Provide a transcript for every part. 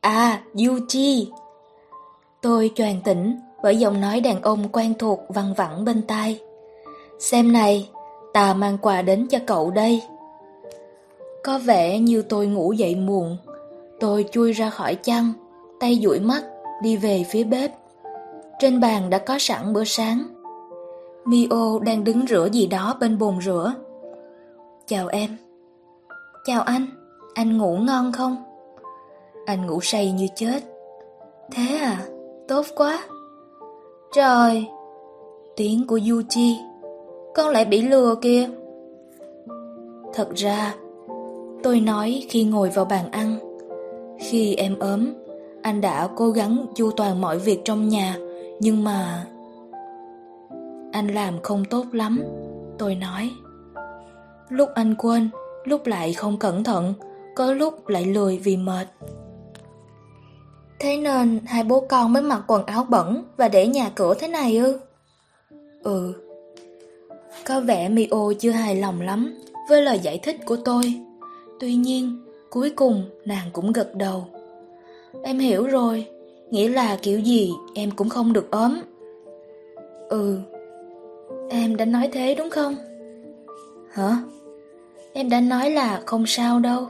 À, Yuji. Tôi choàng tỉnh bởi giọng nói đàn ông quen thuộc văng vẳng bên tai. Xem này, ta mang quà đến cho cậu đây. Có vẻ như tôi ngủ dậy muộn. Tôi chui ra khỏi chăn, tay dụi mắt, đi về phía bếp. Trên bàn đã có sẵn bữa sáng. Mio đang đứng rửa gì đó bên bồn rửa. Chào em. Chào anh, anh ngủ ngon không? Anh ngủ say như chết. Thế à, tốt quá. Trời, tiếng của Yuji, con lại bị lừa kìa. Thật ra, tôi nói khi ngồi vào bàn ăn, khi em ốm, anh đã cố gắng chu toàn mọi việc trong nhà, nhưng mà... Anh làm không tốt lắm, tôi nói. Lúc anh quên, lúc lại không cẩn thận, có lúc lại lười vì mệt. Thế nên hai bố con mới mặc quần áo bẩn và để nhà cửa thế này ư? Ừ. Có vẻ Mio chưa hài lòng lắm với lời giải thích của tôi. Tuy nhiên, cuối cùng nàng cũng gật đầu. Em hiểu rồi, nghĩa là kiểu gì em cũng không được ốm. Ừ, em đã nói thế đúng không? Hả? Em đã nói là không sao đâu.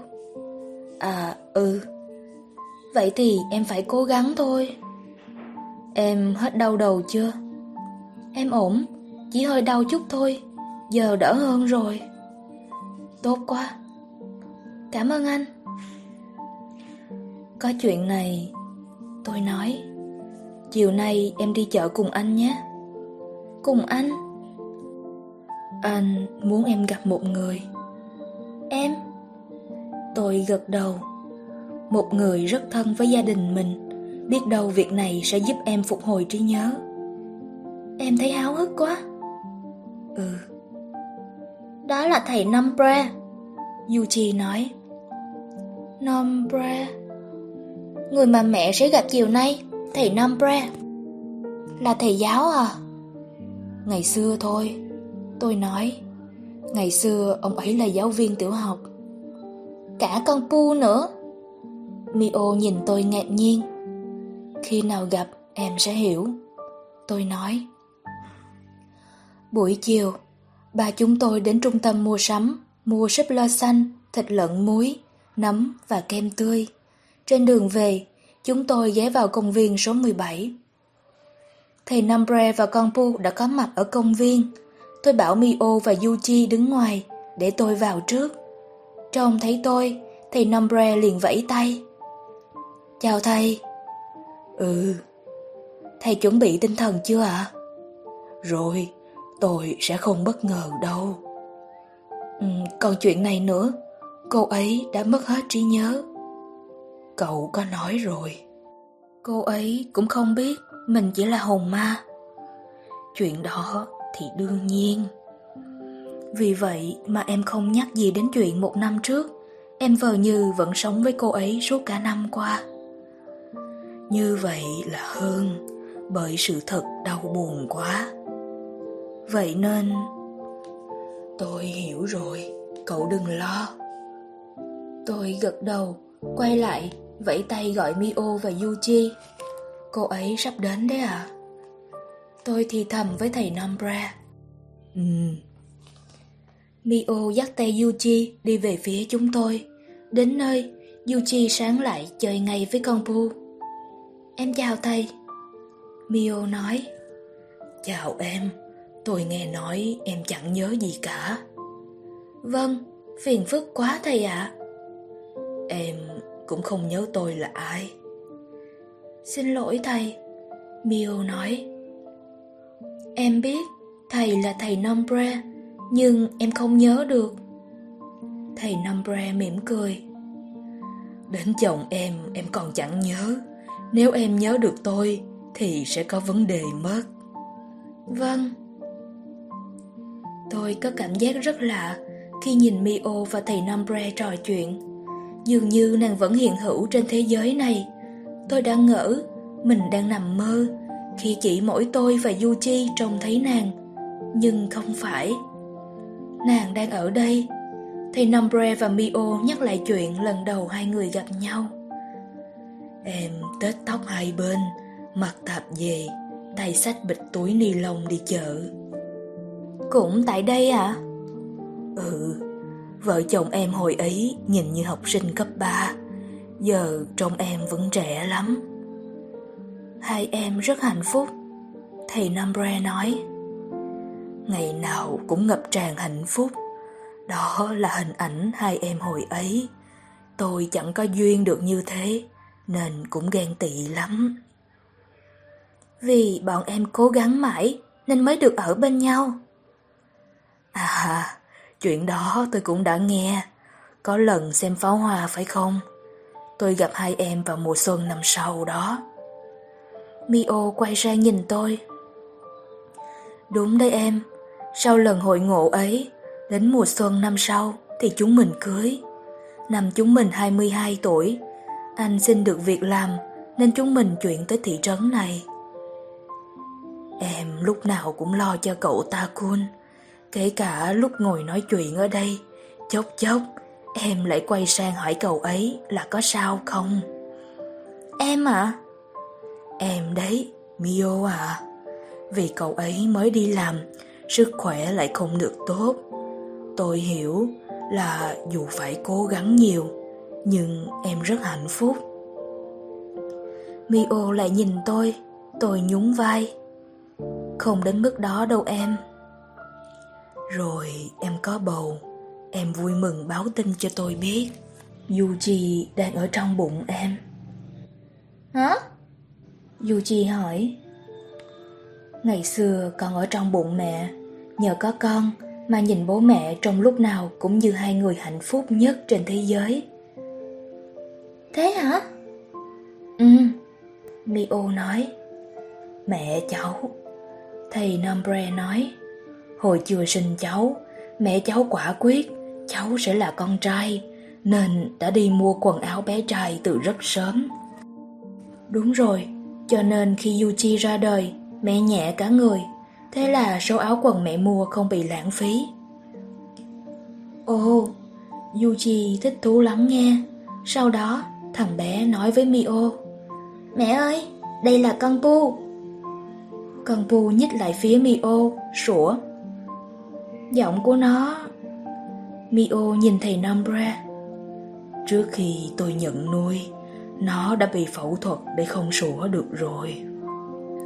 À, ừ. Vậy thì em phải cố gắng thôi. Em hết đau đầu chưa? Em ổn, chỉ hơi đau chút thôi, giờ đỡ hơn rồi. Tốt quá. Cảm ơn anh. Có chuyện này, tôi nói. Chiều nay em đi chợ cùng anh nhé. Cùng anh? Anh muốn em gặp một người. Em? Tôi gật đầu. Một người rất thân với gia đình mình, biết đâu việc này sẽ giúp em phục hồi trí nhớ. Em thấy háo hức quá. Ừ. Đó là thầy Nombre. Yuji nói. Nombre. Người mà mẹ sẽ gặp chiều nay, thầy Nombre. Là thầy giáo à? Ngày xưa thôi, tôi nói. Ngày xưa ông ấy là giáo viên tiểu học. Cả con Pu nữa. Mio nhìn tôi ngạc nhiên. Khi nào gặp em sẽ hiểu. Tôi nói. Buổi chiều, ba chúng tôi đến trung tâm mua sắm, mua súp lơ xanh, thịt lợn muối, nấm và kem tươi. Trên đường về, chúng tôi ghé vào công viên số 17. Thầy Nambre và con Pu đã có mặt ở công viên. Tôi bảo Mio và Yuji đứng ngoài, để tôi vào trước. Trông thấy tôi, thầy Nambre liền vẫy tay. Chào thầy. Ừ. Thầy chuẩn bị tinh thần chưa ạ? Rồi, tôi sẽ không bất ngờ đâu. Ừ, còn chuyện này nữa, cô ấy đã mất hết trí nhớ. Cậu có nói rồi. Cô ấy cũng không biết mình chỉ là hồn ma. Chuyện đó thì đương nhiên. Vì vậy mà em không nhắc gì đến chuyện một năm trước, em vờ như vẫn sống với cô ấy suốt cả năm qua. Như vậy là hơn, bởi sự thật đau buồn quá. Vậy nên... Tôi hiểu rồi, cậu đừng lo. Tôi gật đầu, quay lại, vẫy tay gọi Mio và Yuji. Cô ấy sắp đến đấy à? Tôi thì thầm với thầy Nombra. Ừ. Mio dắt tay Yuji đi về phía chúng tôi. Đến nơi, Yuji sáng lại chơi ngay với con Pu. Em chào thầy. Mio nói. Chào em, tôi nghe nói em chẳng nhớ gì cả. Vâng, phiền phức quá thầy ạ. Em cũng không nhớ tôi là ai. Xin lỗi thầy, Mio nói. Em biết thầy là thầy Nombre, nhưng em không nhớ được. Thầy Nombre mỉm cười. Đến chồng em, em còn chẳng nhớ. Nếu em nhớ được tôi, thì sẽ có vấn đề mất. Vâng. Tôi có cảm giác rất lạ khi nhìn Mio và thầy Nambre trò chuyện. Dường như nàng vẫn hiện hữu trên thế giới này. Tôi đang ngỡ mình đang nằm mơ khi chỉ mỗi tôi và Yuji trông thấy nàng. Nhưng không phải. Nàng đang ở đây. Thầy Nambre và Mio nhắc lại chuyện lần đầu hai người gặp nhau. Em tết tóc hai bên, mặc tạp dề, tay sách bịch túi ni lông đi chợ. Cũng tại đây à? Ừ, vợ chồng em hồi ấy nhìn như học sinh cấp 3, giờ trông em vẫn trẻ lắm. Hai em rất hạnh phúc, thầy Nambre nói. Ngày nào cũng ngập tràn hạnh phúc, đó là hình ảnh hai em hồi ấy. Tôi chẳng có duyên được như thế, nên cũng ghen tị lắm. Vì bọn em cố gắng mãi nên mới được ở bên nhau. À, chuyện đó tôi cũng đã nghe. Có lần xem pháo hoa phải không? Tôi gặp hai em vào mùa xuân năm sau đó. Mio quay ra nhìn tôi. Đúng đấy em, sau lần hội ngộ ấy, đến mùa xuân năm sau thì chúng mình cưới. Năm chúng mình 22 tuổi, anh xin được việc làm nên chúng mình chuyển tới thị trấn này. Em lúc nào cũng lo cho cậu ta Kun, kể cả lúc ngồi nói chuyện ở đây, chốc chốc em lại quay sang hỏi cậu ấy là có sao không. Em à? Em đấy, Mio à. Vì cậu ấy mới đi làm, sức khỏe lại không được tốt. Tôi hiểu là dù phải cố gắng nhiều, nhưng em rất hạnh phúc. Mio lại nhìn tôi, tôi nhún vai. Không đến mức đó đâu em. Rồi em có bầu, em vui mừng báo tin cho tôi biết. Yuji đang ở trong bụng em. Hả? Yuji hỏi. Ngày xưa con ở trong bụng mẹ, nhờ có con mà nhìn bố mẹ trong lúc nào cũng như hai người hạnh phúc nhất trên thế giới. Thế hả? Ừ, Mio nói. Mẹ cháu. Thầy Nombre nói. Hồi chưa sinh cháu, mẹ cháu quả quyết cháu sẽ là con trai, nên đã đi mua quần áo bé trai từ rất sớm. Đúng rồi, cho nên khi Yuchi ra đời, mẹ nhẹ cả người, thế là số áo quần mẹ mua không bị lãng phí. Ồ, Yuchi thích thú lắng nghe. Sau đó, thằng bé nói với Mio. Mẹ ơi, đây là con Pu. Con Pu nhích lại phía Mio, sủa. Giọng của nó... Mio nhìn thầy Nambra Trước khi tôi nhận nuôi, nó đã bị phẫu thuật để không sủa được rồi.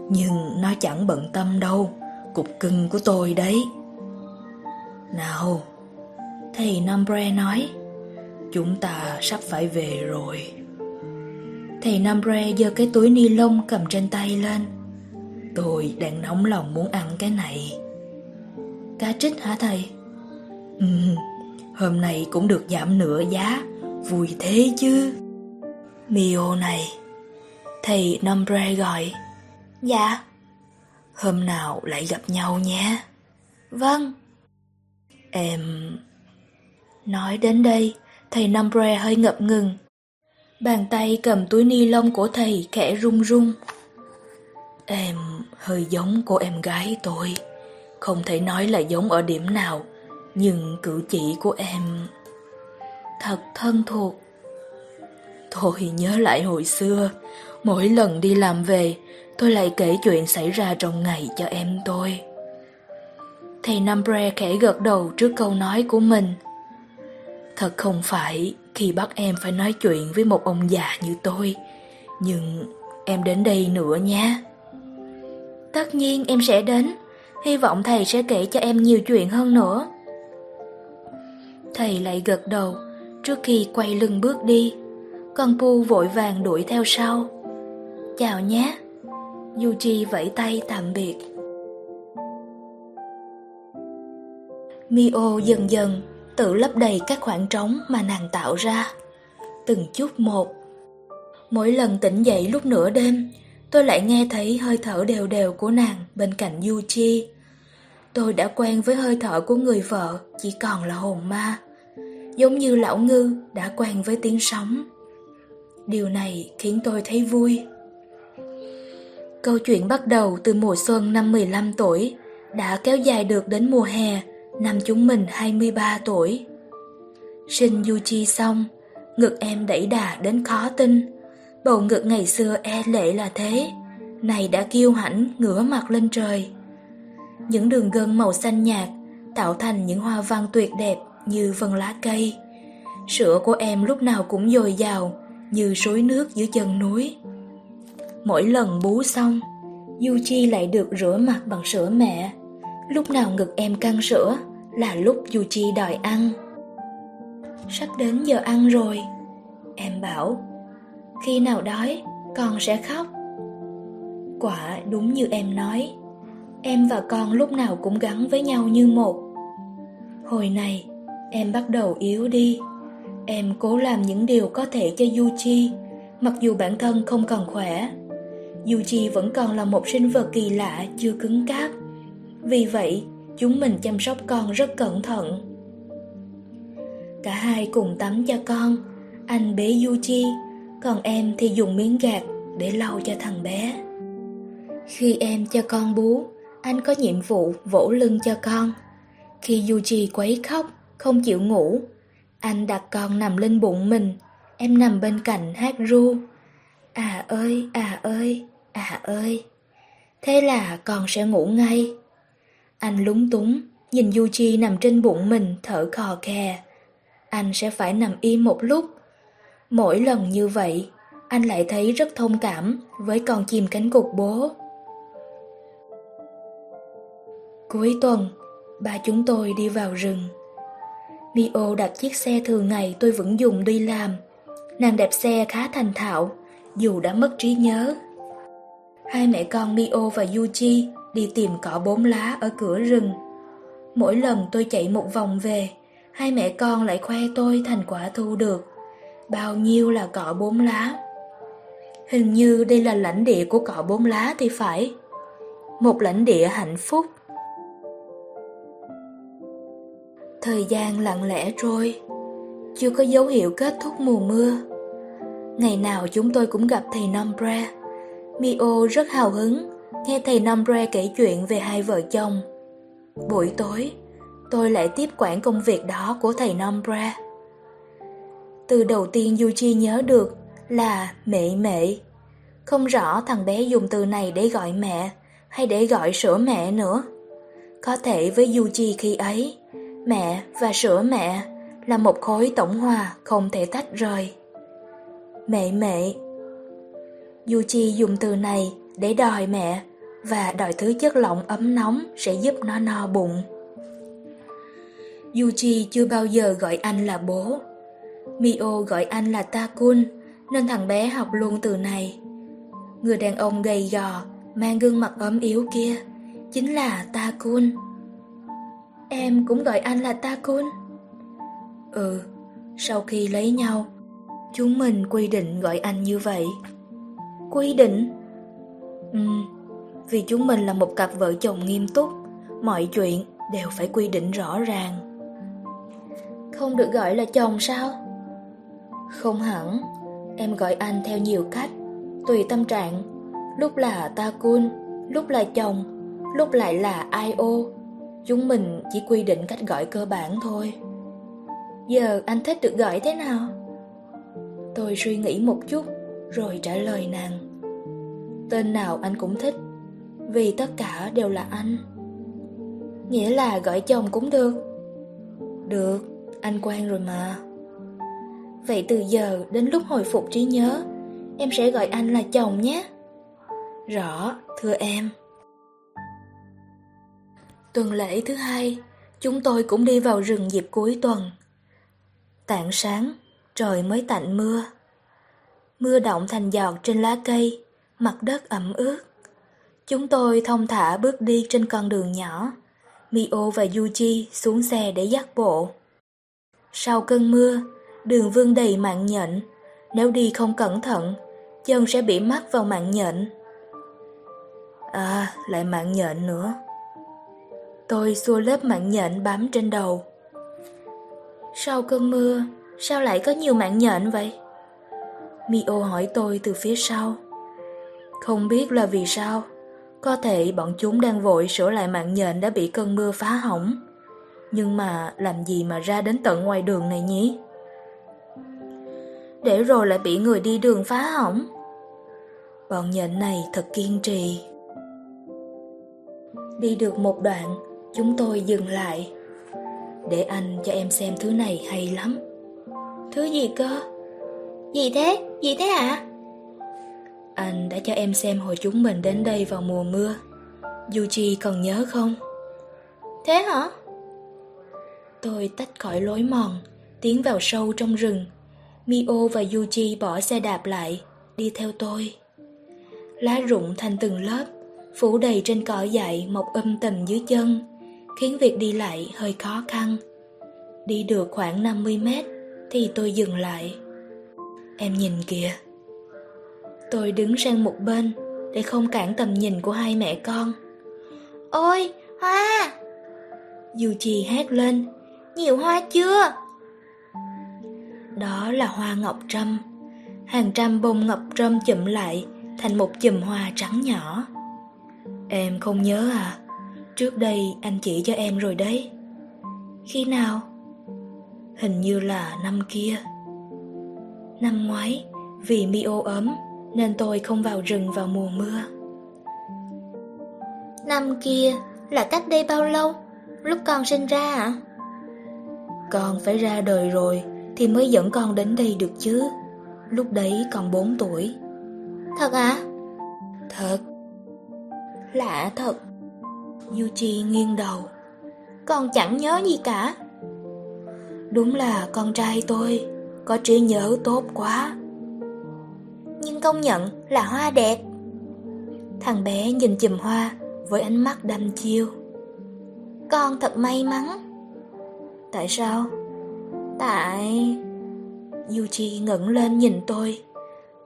Nhưng nó chẳng bận tâm đâu, cục cưng của tôi đấy. Nào, thầy Nambra nói, chúng ta sắp phải về rồi. Thầy Nombre giơ cái túi ni lông cầm trên tay lên. Tôi đang nóng lòng muốn ăn cái này. Cá trích hả thầy? Ừ, hôm nay cũng được giảm nửa giá, vui thế chứ. Mio này, thầy Nombre gọi. Dạ. Hôm nào lại gặp nhau nhé. Vâng. Em... Nói đến đây, thầy Nambre hơi ngập ngừng. Bàn tay cầm túi ni lông của thầy khẽ run run. Em hơi giống cô em gái tôi. Không thể nói là giống ở điểm nào, nhưng cử chỉ của em thật thân thuộc. Tôi nhớ lại hồi xưa, mỗi lần đi làm về, tôi lại kể chuyện xảy ra trong ngày cho em tôi. Thầy Nambre khẽ gật đầu trước câu nói của mình. Thật không phải khi bắt em phải nói chuyện với một ông già như tôi, nhưng em đến đây nữa nhé. Tất nhiên em sẽ đến, hy vọng thầy sẽ kể cho em nhiều chuyện hơn nữa. Thầy lại gật đầu trước khi quay lưng bước đi. Con Pu vội vàng đuổi theo sau. Chào nhé. Yuji vẫy tay tạm biệt. Mio dần dần tự lấp đầy các khoảng trống mà nàng tạo ra. Từng chút một. Mỗi lần tỉnh dậy lúc nửa đêm, tôi lại nghe thấy hơi thở đều đều của nàng bên cạnh Yuji. Tôi đã quen với hơi thở của người vợ chỉ còn là hồn ma. Giống như lão ngư đã quen với tiếng sóng. Điều này khiến tôi thấy vui. Câu chuyện bắt đầu từ mùa xuân năm 15 tuổi, đã kéo dài được đến mùa hè năm chúng mình 23 tuổi. Sinh Yuchi xong, ngực em đẩy đà đến khó tin. Bầu ngực ngày xưa e lệ là thế, này đã kiêu hãnh ngửa mặt lên trời. Những đường gân màu xanh nhạt tạo thành những hoa văn tuyệt đẹp như vân lá cây. Sữa của em lúc nào cũng dồi dào như suối nước dưới chân núi. Mỗi lần bú xong, Yuchi lại được rửa mặt bằng sữa mẹ. Lúc nào ngực em căng sữa là lúc Yuchi đòi ăn. Sắp đến giờ ăn rồi, em bảo. Khi nào đói, con sẽ khóc. Quả đúng như em nói, em và con lúc nào cũng gắn với nhau như một. Hồi này, em bắt đầu yếu đi. Em cố làm những điều có thể cho Yuchi, mặc dù bản thân không còn khỏe. Yuchi vẫn còn là một sinh vật kỳ lạ chưa cứng cáp. Vì vậy, chúng mình chăm sóc con rất cẩn thận. Cả hai cùng tắm cho con, anh bế Yuchi, còn em thì dùng miếng gạt để lau cho thằng bé. Khi em cho con bú, anh có nhiệm vụ vỗ lưng cho con. Khi Yuji quấy khóc, không chịu ngủ, anh đặt con nằm lên bụng mình, em nằm bên cạnh hát ru. À ơi, à ơi, à ơi. Thế là con sẽ ngủ ngay. Anh lúng túng, nhìn Yuji nằm trên bụng mình thở khò khè. Anh sẽ phải nằm im một lúc. Mỗi lần như vậy, anh lại thấy rất thông cảm với con chim cánh cục bố. Cuối tuần, ba chúng tôi đi vào rừng. Mio đặt chiếc xe thường ngày tôi vẫn dùng đi làm. Nàng đẹp xe khá thành thạo, dù đã mất trí nhớ. Hai mẹ con Mio và Yuji đi tìm cỏ bốn lá ở cửa rừng. Mỗi lần tôi chạy một vòng về, hai mẹ con lại khoe tôi thành quả thu được. Bao nhiêu là cỏ bốn lá? Hình như đây là lãnh địa của cỏ bốn lá thì phải. Một lãnh địa hạnh phúc. Thời gian lặng lẽ trôi, chưa có dấu hiệu kết thúc mùa mưa. Ngày nào chúng tôi cũng gặp thầy Nombre. Mio rất hào hứng nghe thầy Nambre kể chuyện về hai vợ chồng. Buổi tối, tôi lại tiếp quản công việc đó của thầy Nambre. Từ đầu tiên Yuji nhớ được là mẹ mẹ. Không rõ thằng bé dùng từ này để gọi mẹ hay để gọi sữa mẹ nữa. Có thể với Yuji khi ấy, Mẹ và sữa mẹ là một khối tổng hòa không thể tách rời. Mẹ mẹ Yuji dùng từ này để đòi mẹ và đòi thứ chất lỏng ấm nóng sẽ giúp nó no bụng. Yuji chưa bao giờ gọi anh là bố. Mio gọi anh là Takun nên thằng bé học luôn từ này. Người đàn ông gầy gò, mang gương mặt ấm yếu kia chính là Takun. Em cũng gọi anh là Takun. Ừ, sau khi lấy nhau, chúng mình quy định gọi anh như vậy. Quy định? Ừ, vì chúng mình là một cặp vợ chồng nghiêm túc, mọi chuyện đều phải quy định rõ ràng. Không được gọi là chồng sao? Không hẳn, em gọi anh theo nhiều cách, tùy tâm trạng. Lúc là ta cun, lúc là chồng, lúc lại là ai ô. Chúng mình chỉ quy định cách gọi cơ bản thôi. Giờ anh thích được gọi thế nào? Tôi suy nghĩ một chút rồi trả lời nàng. Tên nào anh cũng thích, vì tất cả đều là anh. Nghĩa là gọi chồng cũng được. Được, anh quen rồi mà. Vậy từ giờ đến lúc hồi phục trí nhớ, em sẽ gọi anh là chồng nhé. Rõ, thưa em. Tuần lễ thứ hai, chúng tôi cũng đi vào rừng dịp cuối tuần. Tạng sáng, trời mới tạnh mưa. Mưa động thành giọt trên lá cây, mặt đất ẩm ướt. Chúng tôi thông thả bước đi trên con đường nhỏ. Mio và Yuji xuống xe để dắt bộ. Sau cơn mưa, đường vương đầy mạng nhện. Nếu đi không cẩn thận, chân sẽ bị mắc vào mạng nhện. À, lại mạng nhện nữa. Tôi xua lớp mạng nhện bám trên đầu. Sau cơn mưa, sao lại có nhiều mạng nhện vậy? Mio hỏi tôi từ phía sau. Không biết là vì sao, có thể bọn chúng đang vội sửa lại mạng nhện đã bị cơn mưa phá hỏng. Nhưng mà làm gì mà ra đến tận ngoài đường này nhỉ? để rồi lại bị người đi đường phá hỏng. Bọn nhện này thật kiên trì. Đi được một đoạn, chúng tôi dừng lại. Để anh cho em xem thứ này hay lắm. Thứ gì cơ? Gì thế? Gì thế ạ À? Anh đã cho em xem hồi chúng mình đến đây vào mùa mưa. Yuji còn nhớ không? Thế hả? Tôi tách khỏi lối mòn, tiến vào sâu trong rừng. Mio và Yuji bỏ xe đạp lại, đi theo tôi. Lá rụng thành từng lớp, phủ đầy trên cỏ dại mọc âm tầm dưới chân, khiến việc đi lại hơi khó khăn. Đi được khoảng 50 mét thì tôi dừng lại. Em nhìn kìa. Tôi đứng sang một bên để không cản tầm nhìn của hai mẹ con. Ôi, hoa! dù Yuji hét lên. Nhiều hoa chưa? Đó là hoa ngọc trâm. Hàng trăm bông ngọc trâm chụm lại thành một chùm hoa trắng nhỏ. Em không nhớ à? Trước đây anh chỉ cho em rồi đấy. Khi nào? Hình như là năm kia. Năm ngoái, vì Mio ấm nên tôi không vào rừng vào mùa mưa. Năm kia là cách đây bao lâu? Lúc con sinh ra ạ? À? Con phải ra đời rồi thì mới dẫn con đến đây được chứ. Lúc đấy còn 4 tuổi. Thật à? Thật. Lạ thật. Yuchi nghiêng đầu. Con chẳng nhớ gì cả. Đúng là con trai tôi, có trí nhớ tốt quá. Nhưng công nhận là hoa đẹp. Thằng bé nhìn chùm hoa với ánh mắt đăm chiêu. Con thật may mắn. Tại sao? Tại... Yuchi ngẩng lên nhìn tôi.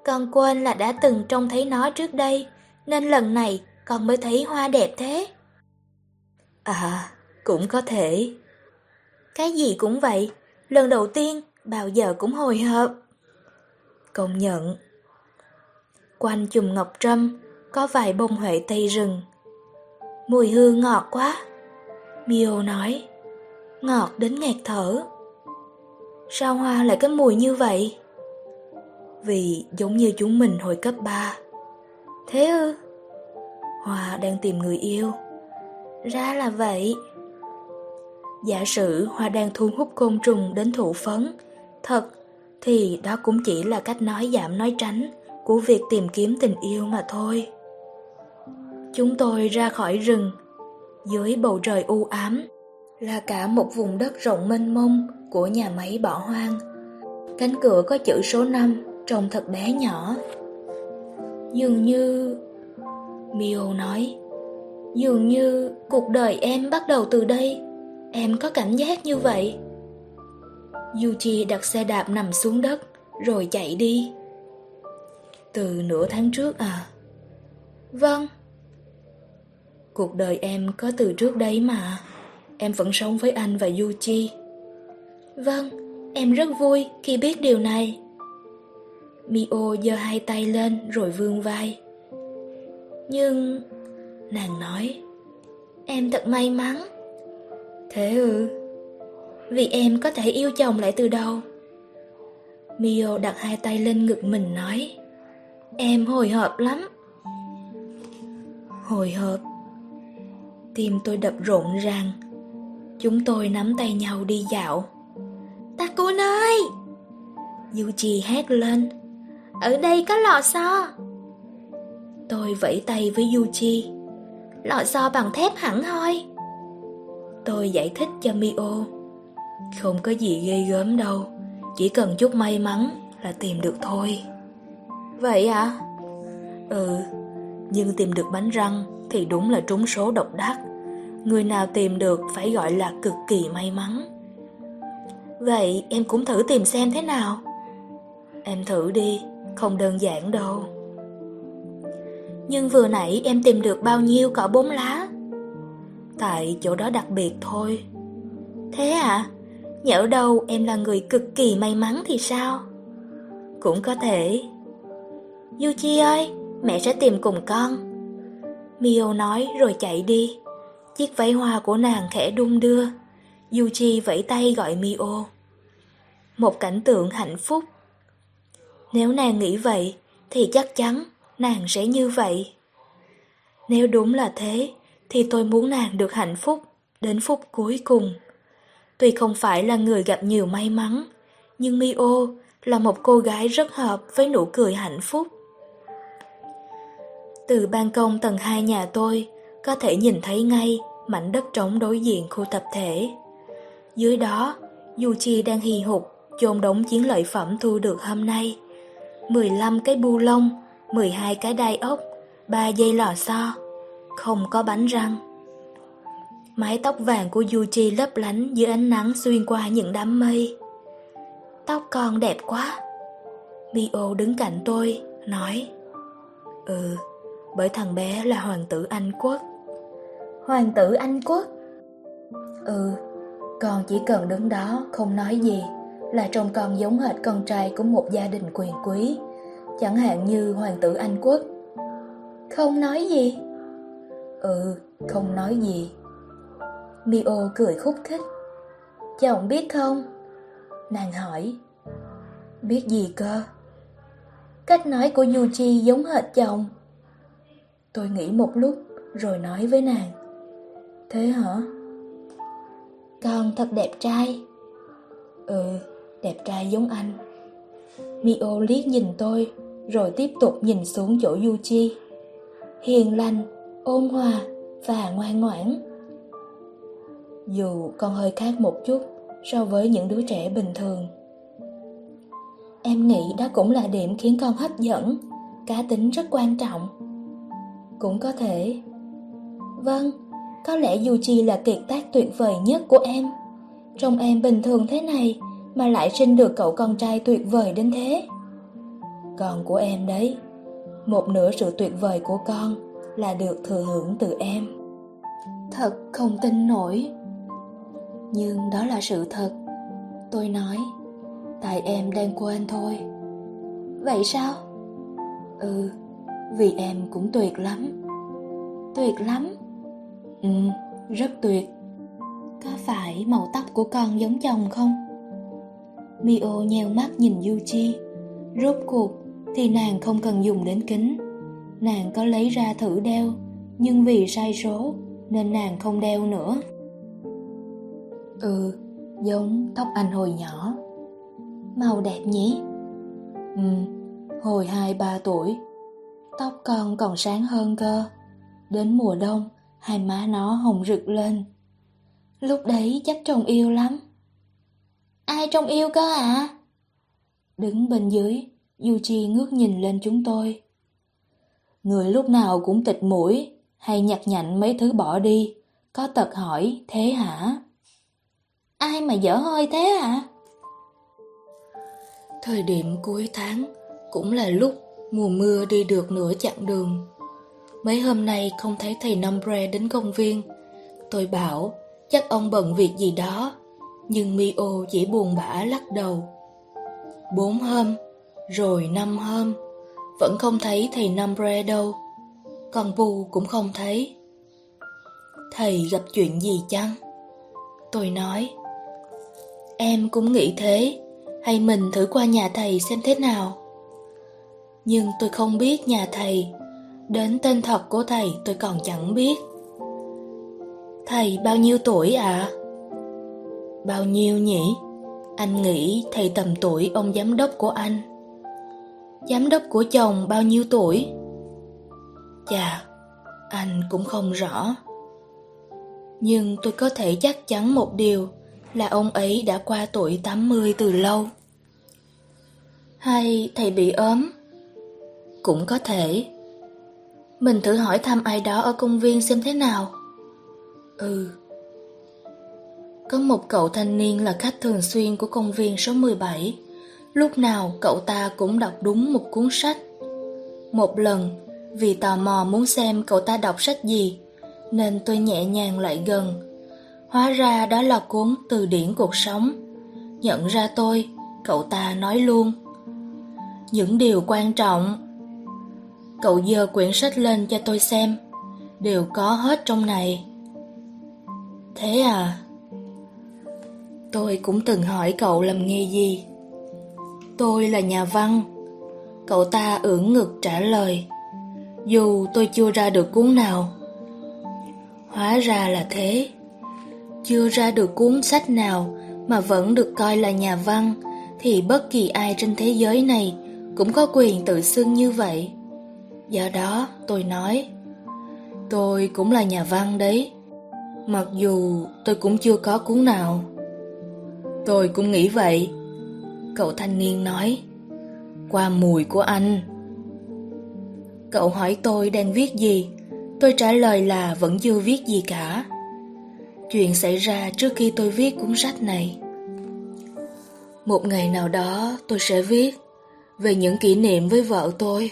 Con quên là đã từng trông thấy nó trước đây, nên lần này con mới thấy hoa đẹp thế. À, cũng có thể. Cái gì cũng vậy, lần đầu tiên, bao giờ cũng hồi hộp. Công nhận. Quanh chùm ngọc trâm, có vài bông huệ tây rừng. Mùi hương ngọt quá. Miêu nói, ngọt đến nghẹt thở. Sao hoa lại có mùi như vậy? Vì giống như chúng mình hồi cấp 3. Thế ư? Hoa đang tìm người yêu. Ra là vậy. Giả sử Hoa đang thu hút côn trùng đến thụ phấn, thật thì đó cũng chỉ là cách nói giảm nói tránh của việc tìm kiếm tình yêu mà thôi. Chúng tôi ra khỏi rừng, dưới bầu trời u ám là cả một vùng đất rộng mênh mông của nhà máy bỏ hoang. Cánh cửa có chữ số 5 trông thật bé nhỏ. Dường như... Mio nói, dường như cuộc đời em bắt đầu từ đây. Em có cảm giác như vậy. Yuji đặt xe đạp nằm xuống đất, rồi chạy đi. Từ nửa tháng trước à? Vâng. Cuộc đời em có từ trước đấy mà. Em vẫn sống với anh và Yuji. Vâng, em rất vui khi biết điều này. Mio giơ hai tay lên rồi vươn vai. Nhưng... Nàng nói. Em thật may mắn. Thế ư? Vì em có thể yêu chồng lại từ đầu. Mio đặt hai tay lên ngực mình nói. Em hồi hộp lắm. Hồi hộp. Tim tôi đập rộn ràng. Chúng tôi nắm tay nhau đi dạo. Takun ơi! Yuji hét lên. Ở đây có lò xo. Tôi vẫy tay với Yuji. Lò xo bằng thép hẳn hoi. Tôi giải thích cho Mio. Không có gì ghê gớm đâu, chỉ cần chút may mắn là tìm được thôi. Vậy à? Ừ, nhưng tìm được bánh răng thì đúng là trúng số độc đắc. Người nào tìm được phải gọi là cực kỳ may mắn. Vậy em cũng thử tìm xem thế nào. Em thử đi, không đơn giản đâu. Nhưng vừa nãy em tìm được bao nhiêu cỏ bốn lá? Tại chỗ đó đặc biệt thôi. Thế à? Nhỡ đâu em là người cực kỳ may mắn thì sao? Cũng có thể. Yuji ơi, mẹ sẽ tìm cùng con. Mio nói rồi chạy đi. Chiếc váy hoa của nàng khẽ đung đưa. Yuji vẫy tay gọi Mio. Một cảnh tượng hạnh phúc. Nếu nàng nghĩ vậy, thì chắc chắn nàng sẽ như vậy. Nếu đúng là thế, thì tôi muốn nàng được hạnh phúc đến phút cuối cùng. Tuy không phải là người gặp nhiều may mắn, nhưng Mio là một cô gái rất hợp với nụ cười hạnh phúc. Từ ban công tầng 2 nhà tôi, có thể nhìn thấy ngay mảnh đất trống đối diện khu tập thể. Dưới đó, Yuchi đang hì hục chôn đống chiến lợi phẩm thu được hôm nay. 15 cái bu lông, 12 cái đai ốc, 3 dây lò xo, không có bánh răng. Mái tóc vàng của Yuchi lấp lánh dưới ánh nắng xuyên qua những đám mây. Tóc con đẹp quá. Mio đứng cạnh tôi, nói Ừ, bởi thằng bé là hoàng tử Anh Quốc. Hoàng tử Anh Quốc? Ừ, con chỉ cần đứng đó không nói gì là trông con giống hệt con trai của một gia đình quyền quý, chẳng hạn như hoàng tử Anh Quốc. Không nói gì? Ừ, không nói gì. Mio cười khúc khích. Chồng biết không? Nàng hỏi. Biết gì cơ? Cách nói của yuji giống hệt chồng. Tôi nghĩ một lúc rồi nói với nàng. Thế hả? Con thật đẹp trai. Ừ, đẹp trai giống anh. Mio liếc nhìn tôi, rồi tiếp tục nhìn xuống chỗ Yuchi. Hiền lành, ôn hòa và ngoan ngoãn. Dù con hơi khác một chút so với những đứa trẻ bình thường. Em nghĩ đó cũng là điểm khiến con hấp dẫn, cá tính rất quan trọng. Cũng có thể. Vâng, có lẽ dù chi là kiệt tác tuyệt vời nhất của em. Trong em bình thường thế này mà lại sinh được cậu con trai tuyệt vời đến thế. Con của em đấy, một nửa sự tuyệt vời của con là được thừa hưởng từ em. Thật không tin nổi. Nhưng đó là sự thật. Tôi nói, tại em đang quên thôi. Vậy sao? Ừ, vì em cũng tuyệt lắm. Tuyệt lắm? Ừ, rất tuyệt. Có phải màu tóc của con giống chồng không? Mio nheo mắt nhìn Yuchi. Rốt cuộc thì nàng không cần dùng đến kính. Nàng có lấy ra thử đeo, nhưng vì sai số nên nàng không đeo nữa. Ừ, giống tóc anh hồi nhỏ. Màu đẹp nhỉ? Ừ, hồi hai ba tuổi, tóc con còn sáng hơn cơ. Đến mùa đông, hai má nó hồng rực lên. Lúc đấy chắc trông yêu lắm. Ai trông yêu cơ à? Đứng bên dưới, Yuchi ngước nhìn lên chúng tôi. Người lúc nào cũng tịch mũi, hay nhặt nhạnh mấy thứ bỏ đi, có tật hỏi, thế hả? Ai mà dở hơi thế hả? Thời điểm cuối tháng cũng là lúc mùa mưa đi được nửa chặng đường. Mấy hôm nay không thấy thầy Nombre đến công viên. Tôi bảo chắc ông bận việc gì đó, nhưng Mio chỉ buồn bã lắc đầu. Bốn hôm, rồi năm hôm, vẫn không thấy thầy Nombre đâu. Còn Bu cũng không thấy. Thầy gặp chuyện gì chăng? Tôi nói. Em cũng nghĩ thế, hay mình thử qua nhà thầy xem thế nào. Nhưng tôi không biết nhà thầy, đến tên thật của thầy tôi còn chẳng biết. Thầy bao nhiêu tuổi ạ? À? Bao nhiêu nhỉ? Anh nghĩ thầy tầm tuổi ông giám đốc của anh. Giám đốc của chồng bao nhiêu tuổi? Chà, anh cũng không rõ. Nhưng tôi có thể chắc chắn một điều là ông ấy đã qua tuổi 80 từ lâu. Hay thầy bị ốm? Cũng có thể. Mình thử hỏi thăm ai đó ở công viên xem thế nào. Ừ. Có một cậu thanh niên là khách thường xuyên của công viên số 17. Lúc nào cậu ta cũng đọc đúng một cuốn sách. Một lần, vì tò mò muốn xem cậu ta đọc sách gì, nên tôi nhẹ nhàng lại gần. Hóa ra đó là cuốn Từ điển cuộc sống. Nhận ra tôi, cậu ta nói luôn. Những điều quan trọng. Cậu dơ quyển sách lên cho tôi xem. Đều có hết trong này. Thế à? Tôi cũng từng hỏi cậu làm nghề gì. Tôi là nhà văn, Cậu ta ưỡn ngực trả lời Dù tôi chưa ra được cuốn nào Hóa ra là thế Chưa ra được cuốn sách nào Mà vẫn được coi là nhà văn Thì bất kỳ ai trên thế giới này Cũng có quyền tự xưng như vậy Do đó, tôi nói. Tôi cũng là nhà văn đấy. Mặc dù tôi cũng chưa có cuốn nào. Tôi cũng nghĩ vậy. Cậu thanh niên nói. Qua mùi của anh. Cậu hỏi tôi đang viết gì. Tôi trả lời là vẫn chưa viết gì cả. Chuyện xảy ra trước khi tôi viết cuốn sách này. Một ngày nào đó tôi sẽ viết Về những kỷ niệm với vợ tôi.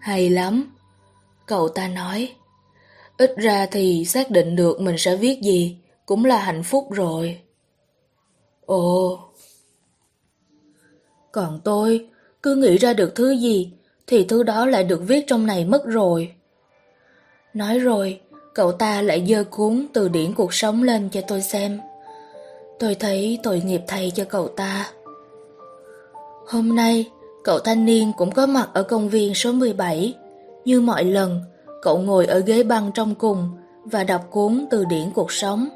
Hay lắm. Cậu ta nói, Ít ra thì xác định được mình sẽ viết gì Cũng là hạnh phúc rồi. Ồ. Còn tôi, Cứ nghĩ ra được thứ gì Thì thứ đó lại được viết trong này mất rồi. Nói rồi, Cậu ta lại dơ cuốn từ điển cuộc sống lên cho tôi xem. Tôi thấy tội nghiệp thầy cho cậu ta. Hôm nay Cậu thanh niên cũng có mặt ở công viên số 17 Như mọi lần, Cậu ngồi ở ghế băng trong cùng Và đọc cuốn từ điển cuộc sống.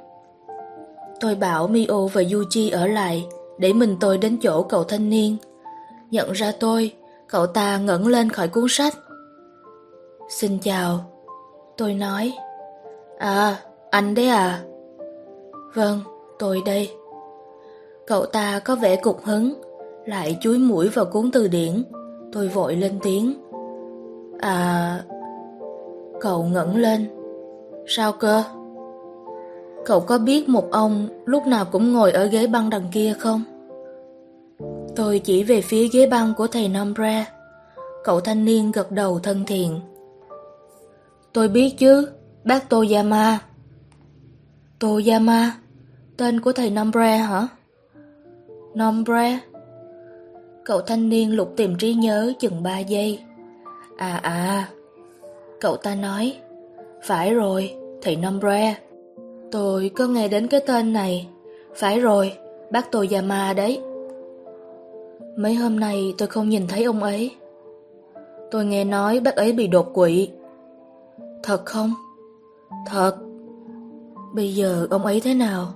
Tôi bảo Mio và Yuji ở lại Để mình tôi đến chỗ cậu thanh niên. Nhận ra tôi, Cậu ta ngẩng lên khỏi cuốn sách. Xin chào, Tôi nói. À anh đấy à? Vâng tôi đây. Cậu ta có vẻ cục hứng. Lại chúi mũi vào cuốn từ điển Tôi vội lên tiếng À Cậu ngẩng lên Sao cơ Cậu có biết một ông lúc nào cũng ngồi ở ghế băng đằng kia không? Tôi chỉ về phía ghế băng của thầy Nombre. Cậu thanh niên gật đầu thân thiện. Tôi biết chứ, bác Toyama. Toyama? Tên của thầy Nombre hả? Nombre? Cậu thanh niên lục tìm trí nhớ chừng 3 giây. À à, cậu ta nói, phải rồi, thầy Nombre. Tôi có nghe đến cái tên này. Phải rồi, bác tôi già ma đấy. Mấy hôm nay tôi không nhìn thấy ông ấy. Tôi nghe nói bác ấy bị đột quỵ. Thật không? Thật. Bây giờ ông ấy thế nào?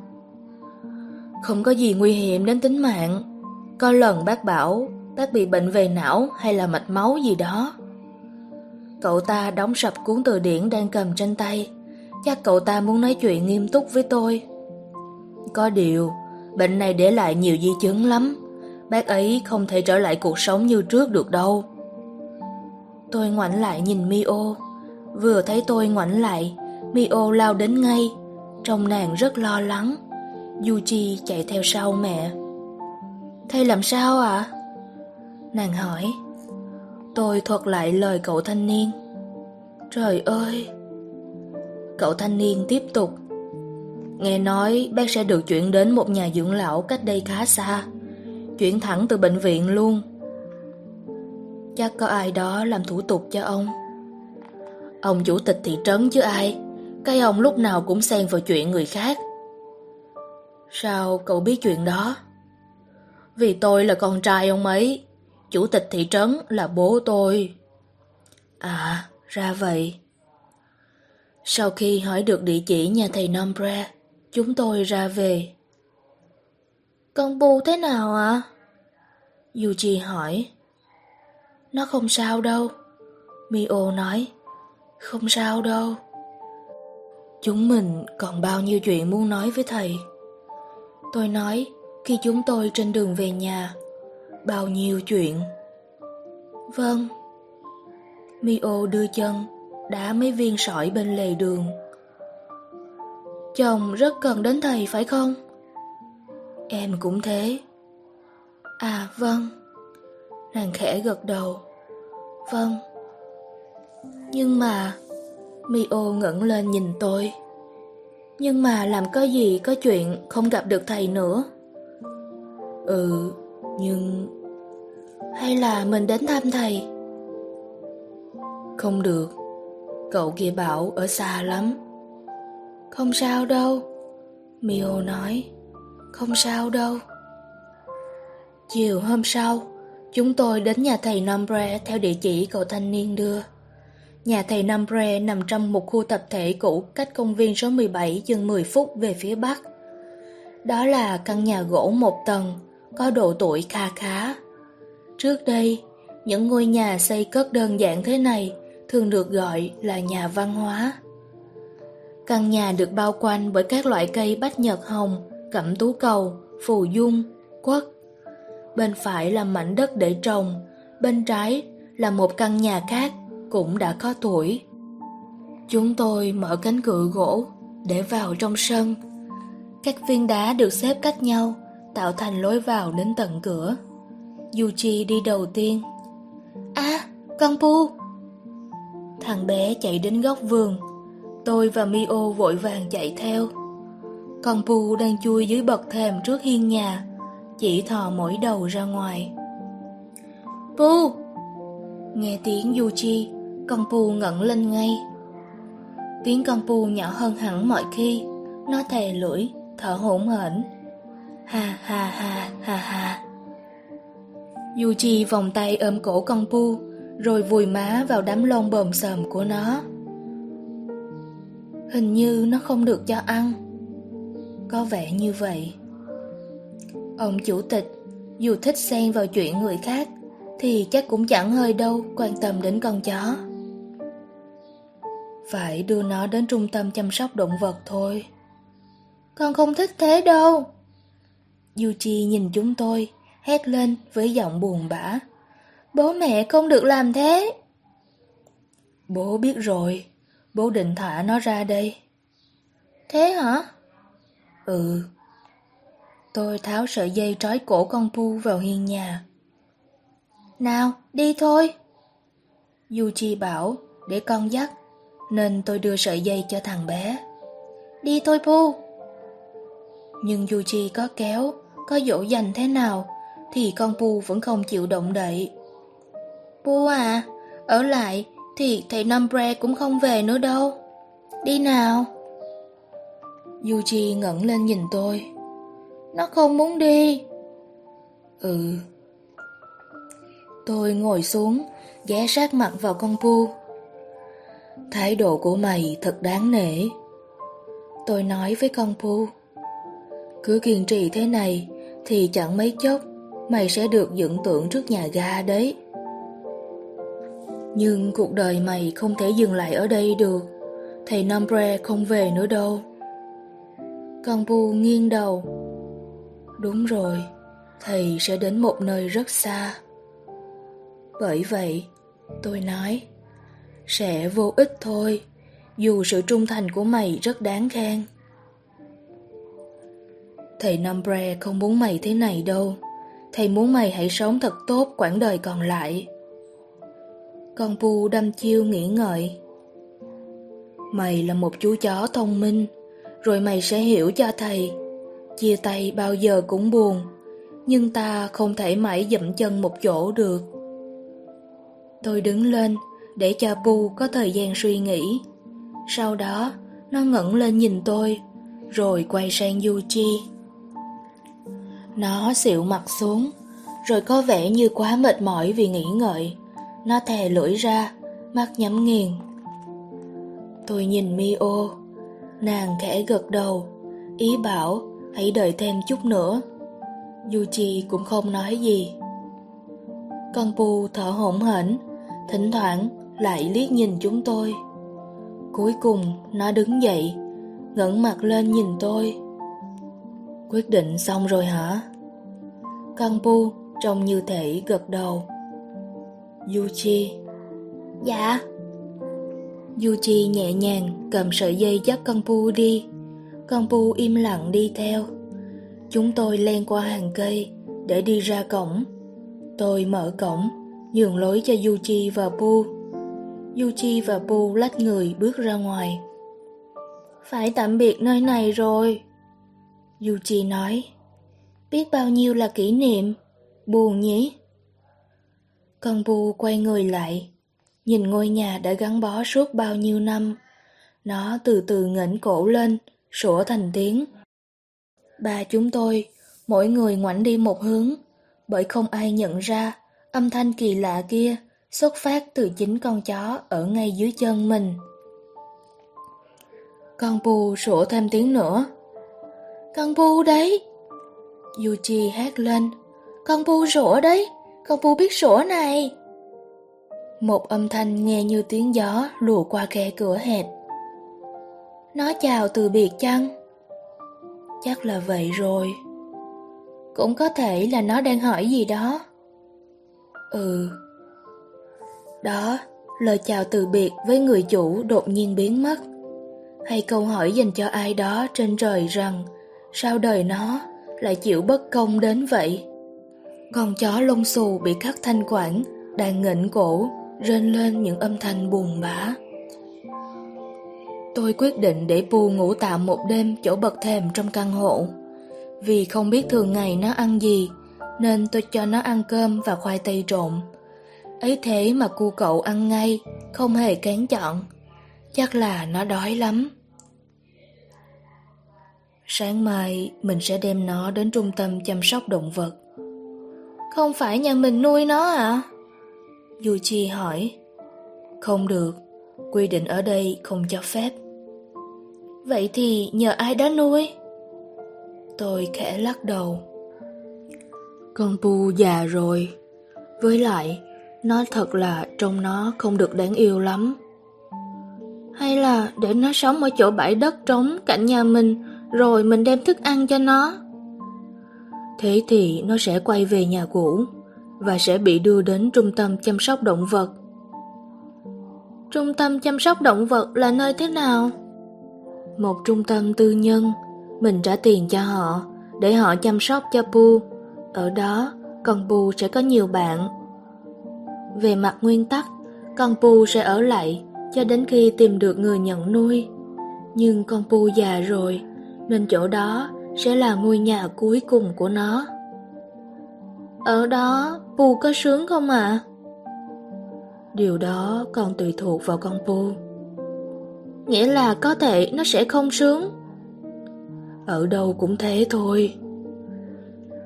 Không có gì nguy hiểm đến tính mạng. Có lần bác bảo bác bị bệnh về não hay là mạch máu gì đó. Cậu ta đóng sập cuốn từ điển đang cầm trên tay. Chắc cậu ta muốn nói chuyện nghiêm túc với tôi. Có điều, bệnh này để lại nhiều di chứng lắm. Bác ấy không thể trở lại cuộc sống như trước được đâu. Tôi ngoảnh lại nhìn Mio. Vừa thấy tôi ngoảnh lại, Mio lao đến ngay. Trông nàng rất lo lắng. Yuji chạy theo sau mẹ. Thầy làm sao ạ? À? Nàng hỏi. Tôi thuật lại lời cậu thanh niên. Trời ơi! Cậu thanh niên tiếp tục. Nghe nói bác sẽ được chuyển đến một nhà dưỡng lão cách đây khá xa. Chuyển thẳng từ bệnh viện luôn. Chắc có ai đó làm thủ tục cho ông. Ông chủ tịch thị trấn chứ ai. Cái ông lúc nào cũng xen vào chuyện người khác. Sao cậu biết chuyện đó? Vì tôi là con trai ông ấy. Chủ tịch thị trấn là bố tôi. À, ra vậy. Sau khi hỏi được địa chỉ nhà thầy Nombre, chúng tôi ra về. Con Bu thế nào ạ? À? Yuji hỏi. Nó không sao đâu. Mio nói. Không sao đâu. Chúng mình còn bao nhiêu chuyện muốn nói với thầy. Tôi nói khi chúng tôi trên đường về nhà. Bao nhiêu chuyện. Vâng. Mio đưa chân, đá mấy viên sỏi bên lề đường. Chồng rất cần đến thầy, phải không? Em cũng thế. À vâng. Nàng khẽ gật đầu. Vâng. Nhưng mà... Mio ngẩng lên nhìn tôi. Nhưng mà làm có gì có chuyện không gặp được thầy nữa. Ừ, nhưng... Hay là mình đến thăm thầy? Không được. Cậu kia bảo ở xa lắm. Không sao đâu. Mio nói. Không sao đâu. Chiều hôm sau, Chúng tôi đến nhà thầy nambre theo địa chỉ cậu thanh niên đưa. Nhà thầy nambre nằm trong một khu tập thể cũ cách công viên số 17 chừng 10 phút về phía bắc. Đó là căn nhà gỗ một tầng, có độ tuổi kha khá. Trước đây, những ngôi nhà xây cất đơn giản thế này thường được gọi là nhà văn hóa. Căn nhà được bao quanh bởi các loại cây bách nhật hồng, cẩm tú cầu, phù dung, quất. Bên phải là mảnh đất để trồng, bên trái là một căn nhà khác cũng đã có tuổi. Chúng tôi mở cánh cửa gỗ để vào trong sân. Các viên đá được xếp cách nhau, tạo thành lối vào đến tận cửa. Yuchi đi đầu tiên. À, con Pu! Thằng bé chạy đến góc vườn. Tôi và Mio vội vàng chạy theo. Con Pu đang chui dưới bậc thềm trước hiên nhà, chỉ thò mỗi đầu ra ngoài. Pu! Nghe tiếng Yuchi, con Pu ngẩng lên ngay. Tiếng con Pu nhỏ hơn hẳn mọi khi, nó thè lưỡi, thở hổn hển. Ha ha ha ha ha. Yuji vòng tay ôm cổ con Pu, rồi vùi má vào đám lông bồm sờm của nó. Hình như nó không được cho ăn. Có vẻ như vậy. Ông chủ tịch, dù thích xen vào chuyện người khác, thì chắc cũng chẳng hơi đâu quan tâm đến con chó. Phải đưa nó đến trung tâm chăm sóc động vật thôi. Con không thích thế đâu. Yuji nhìn chúng tôi, hét lên với giọng buồn bã. Bố mẹ không được làm thế. Bố biết rồi, bố định thả nó ra đây. Thế hả? Ừ. Tôi tháo sợi dây trói cổ con Pu vào hiên nhà. Nào, đi thôi. Yuji bảo, để con dắt, nên tôi đưa sợi dây cho thằng bé. Đi thôi Pu. Nhưng Yuji có kéo, có dỗ dành thế nào, thì con Pu vẫn không chịu động đậy. Pu à, ở lại thì thầy Nambre cũng không về nữa đâu. Đi nào. Yuji ngẩng lên nhìn tôi. Nó không muốn đi. Ừ. Tôi ngồi xuống, ghé sát mặt vào con Pu. Thái độ của mày thật đáng nể. Tôi nói với con Pu. Cứ kiên trì thế này thì chẳng mấy chốc mày sẽ được dựng tượng trước nhà ga đấy. Nhưng cuộc đời mày không thể dừng lại ở đây được. Thầy Nambre không về nữa đâu. Con Bu nghiêng đầu. Đúng rồi, thầy sẽ đến một nơi rất xa. Bởi vậy, tôi nói, sẽ vô ích thôi, dù sự trung thành của mày rất đáng khen. Thầy Nambre không muốn mày thế này đâu. Thầy muốn mày hãy sống thật tốt quãng đời còn lại. Con Pu đâm chiêu nghĩ ngợi. Mày là một chú chó thông minh, rồi mày sẽ hiểu cho thầy. Chia tay bao giờ cũng buồn, nhưng ta không thể mãi dậm chân một chỗ được. Tôi đứng lên để cho Pu có thời gian suy nghĩ. Sau đó, nó ngẩng lên nhìn tôi, rồi quay sang Yuchi. Nó xịu mặt xuống, rồi có vẻ như quá mệt mỏi vì nghĩ ngợi. Nó thè lưỡi ra, mắt nhắm nghiền. Tôi nhìn Mio, nàng khẽ gật đầu, ý bảo hãy đợi thêm chút nữa. yuji cũng không nói gì. Con Pu thở hổn hển, thỉnh thoảng lại liếc nhìn chúng tôi. Cuối cùng nó đứng dậy, ngẩng mặt lên nhìn tôi. Quyết định xong rồi hả? Con Pu trông như thể gật đầu. Yuchi Dạ. Yuchi nhẹ nhàng cầm sợi dây dắt con Pu đi. Con Pu im lặng đi theo. Chúng tôi len qua hàng cây Để đi ra cổng. Tôi mở cổng Nhường lối cho Yuchi và Pu Yuchi và Pu lách người bước ra ngoài. Phải tạm biệt nơi này rồi. Yuchi nói Biết bao nhiêu là kỷ niệm Buồn nhỉ con bu quay người lại, nhìn ngôi nhà đã gắn bó suốt bao nhiêu năm. Nó từ từ ngẩng cổ lên, sủa thành tiếng. Ba chúng tôi, mỗi người ngoảnh đi một hướng, bởi không ai nhận ra Âm thanh kỳ lạ kia xuất phát từ chính con chó ở ngay dưới chân mình. Con bu sủa thêm tiếng nữa. Con bu đấy! Yuji hát lên. Con bu rủa đấy! Con bu biết rủa này! Một âm thanh nghe như tiếng gió lùa qua khe cửa hẹp. Nó chào từ biệt chăng? Chắc là vậy rồi. Cũng có thể là nó đang hỏi gì đó. Ừ. Đó, lời chào từ biệt với người chủ đột nhiên biến mất. Hay câu hỏi dành cho ai đó trên trời rằng sao đời nó lại chịu bất công đến vậy? Con chó lông xù bị cắt thanh quản, đang nghệnh cổ, rên lên những âm thanh buồn bã. Tôi quyết định để Pu ngủ tạm một đêm chỗ bậc thềm trong căn hộ. Vì không biết thường ngày nó ăn gì, nên tôi cho nó ăn cơm và khoai tây trộn. Ấy thế mà cu cậu ăn ngay, không hề kén chọn. Chắc là nó đói lắm. Sáng mai mình sẽ đem nó đến trung tâm chăm sóc động vật. Không phải nhà mình nuôi nó à? Yuchi hỏi. Không được, quy định ở đây không cho phép. Vậy thì nhờ ai đó nuôi? Tôi khẽ lắc đầu. Con Pu già rồi. Với lại, nó thật là trông nó không được đáng yêu lắm. Hay là để nó sống ở chỗ bãi đất trống cạnh nhà mình rồi mình đem thức ăn cho nó. Thế thì nó sẽ quay về nhà cũ và sẽ bị đưa đến trung tâm chăm sóc động vật. Trung tâm chăm sóc động vật là nơi thế nào? Một trung tâm tư nhân, mình trả tiền cho họ để họ chăm sóc cho Pu. Ở đó, con Pu sẽ có nhiều bạn. Về mặt nguyên tắc, con Pu sẽ ở lại cho đến khi tìm được người nhận nuôi. Nhưng con Pu già rồi, nên chỗ đó sẽ là ngôi nhà cuối cùng của nó. Ở đó, Pu có sướng không ạ? À? Điều đó còn tùy thuộc vào con Pu. Nghĩa là có thể nó sẽ không sướng. Ở đâu cũng thế thôi.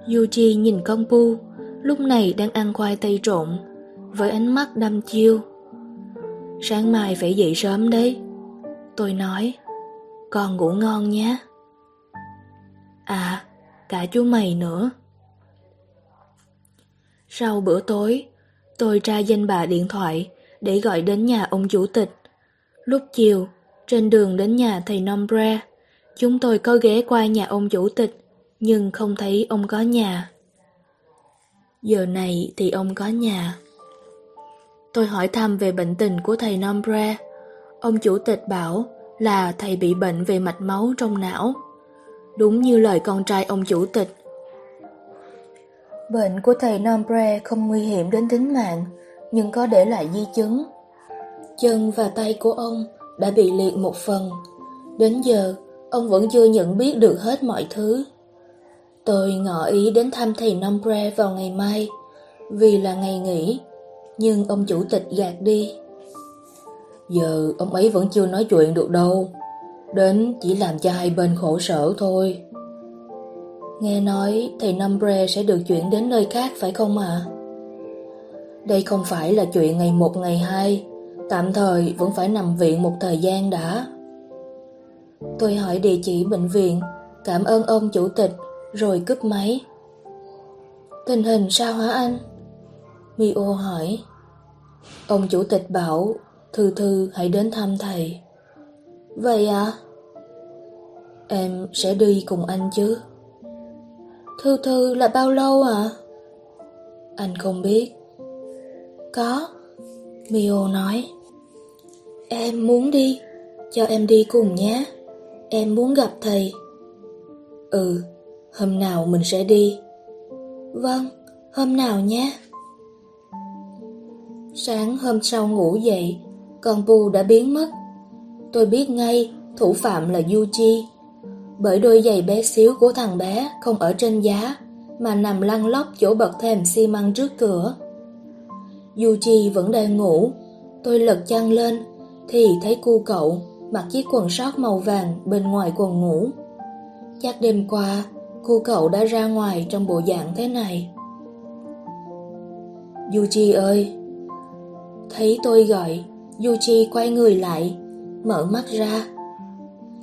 Yuji nhìn con Pu, lúc này đang ăn khoai tây trộn, với ánh mắt đăm chiêu. Sáng mai phải dậy sớm đấy. Tôi nói, con ngủ ngon nhé. À, cả chú mày nữa. Sau bữa tối, tôi tra danh bà điện thoại để gọi đến nhà ông chủ tịch. Lúc chiều, trên đường đến nhà thầy Nombre, chúng tôi có ghé qua nhà ông chủ tịch, nhưng không thấy ông có nhà. Giờ này thì ông có nhà. Tôi hỏi thăm về bệnh tình của thầy Nombre. Ông chủ tịch bảo là thầy bị bệnh về mạch máu trong não. Đúng như lời con trai ông chủ tịch. Bệnh của thầy Nombre không nguy hiểm đến tính mạng, nhưng có để lại di chứng. Chân và tay của ông đã bị liệt một phần. Đến giờ, ông vẫn chưa nhận biết được hết mọi thứ. Tôi ngỏ ý đến thăm thầy Nombre vào ngày mai, vì là ngày nghỉ, nhưng ông chủ tịch gạt đi. Giờ ông ấy vẫn chưa nói chuyện được đâu, đến chỉ làm cho hai bên khổ sở thôi. Nghe nói thầy Nambre sẽ được chuyển đến nơi khác phải không ạ? À? Đây không phải là chuyện ngày một ngày hai, tạm thời vẫn phải nằm viện một thời gian đã. Tôi hỏi địa chỉ bệnh viện, cảm ơn ông chủ tịch, rồi cúp máy. Tình hình sao hả anh? Mio hỏi. Ông chủ tịch bảo, Thư Thư hãy đến thăm thầy. Vậy à? Em sẽ đi cùng anh chứ? Thư Thư là bao lâu à? Anh không biết. Có. Mio nói. Em muốn đi, cho em đi cùng nhé. Em muốn gặp thầy. Ừ, hôm nào mình sẽ đi. Vâng, hôm nào nhé. Sáng hôm sau ngủ dậy, con Bu đã biến mất. Tôi biết ngay thủ phạm là Yuji, bởi đôi giày bé xíu của thằng bé không ở trên giá, mà nằm lăn lóc chỗ bậc thềm xi măng trước cửa. Yuji vẫn đang ngủ, tôi lật chăn lên, thì thấy cu cậu mặc chiếc quần sót màu vàng bên ngoài quần ngủ. Chắc đêm qua, cu cậu đã ra ngoài trong bộ dạng thế này. Yuji ơi! Thấy tôi gọi, Yuji quay người lại, mở mắt ra.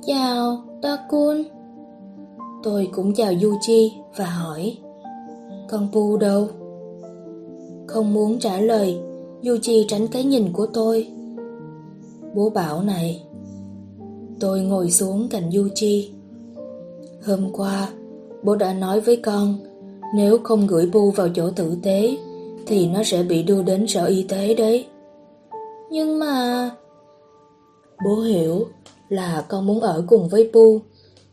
Chào, Takun. Tôi cũng chào Yuji và hỏi Con Pu đâu? Không muốn trả lời, Yuji tránh cái nhìn của tôi. Bố bảo này. Tôi ngồi xuống cạnh Yuji. Hôm qua, bố đã nói với con, nếu không gửi Bu vào chỗ tử tế, thì nó sẽ bị đưa đến sở y tế đấy. Nhưng mà... Bố hiểu là con muốn ở cùng với Pu,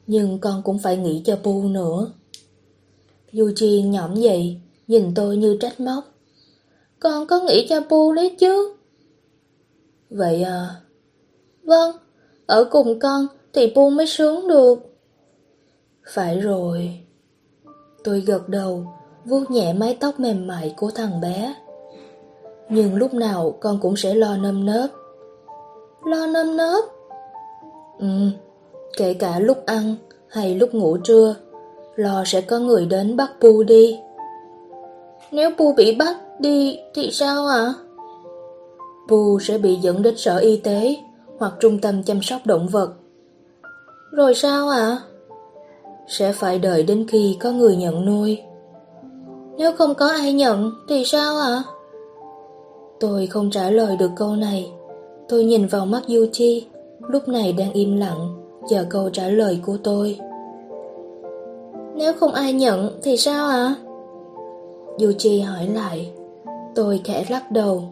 nhưng con cũng phải nghĩ cho Pu nữa. Yuji nhõm dậy, nhìn tôi như trách móc. Con có nghĩ cho Pu đấy chứ? Vậy à? Vâng, ở cùng con thì Pu mới sướng được. Phải rồi. Tôi gật đầu, vuốt nhẹ mái tóc mềm mại của thằng bé. Nhưng lúc nào con cũng sẽ lo nâm nớp. Lo nâm nớp? Ừ, kể cả lúc ăn hay lúc ngủ trưa, lo sẽ có người đến bắt Pu đi. Nếu Pu bị bắt đi thì sao ạ? À? Pu sẽ bị dẫn đến sở y tế hoặc trung tâm chăm sóc động vật. Rồi sao ạ? À? Sẽ phải đợi đến khi có người nhận nuôi. Nếu không có ai nhận thì sao ạ? À? Tôi không trả lời được câu này. Tôi nhìn vào mắt Yuchi, lúc này đang im lặng, chờ câu trả lời của tôi. Nếu không ai nhận thì sao ạ? À? Yuchi hỏi lại. Tôi khẽ lắc đầu.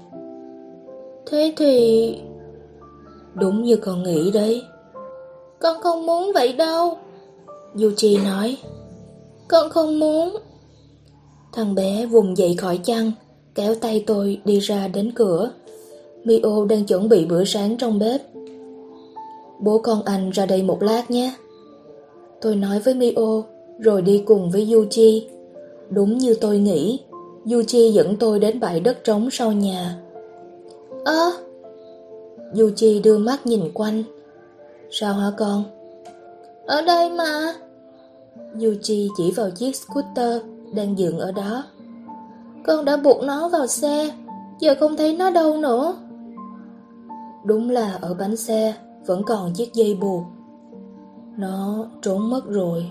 Thế thì... Đúng như con nghĩ đấy. Con không muốn vậy đâu. Yuchi nói. Con không muốn. Thằng bé vùng dậy khỏi chăn, kéo tay tôi đi ra đến cửa. Mio đang chuẩn bị bữa sáng trong bếp. Bố con anh ra đây một lát nhé. Tôi nói với Mio, rồi đi cùng với Yuchi. Đúng như tôi nghĩ, Yuchi dẫn tôi đến bãi đất trống sau nhà. Ơ! À, Yuchi đưa mắt nhìn quanh. Sao hả con? Ở đây mà. Yuchi chỉ vào chiếc scooter đang dựng ở đó. Con đã buộc nó vào xe, giờ không thấy nó đâu nữa. Đúng là ở bánh xe vẫn còn chiếc dây buộc. Nó trốn mất rồi.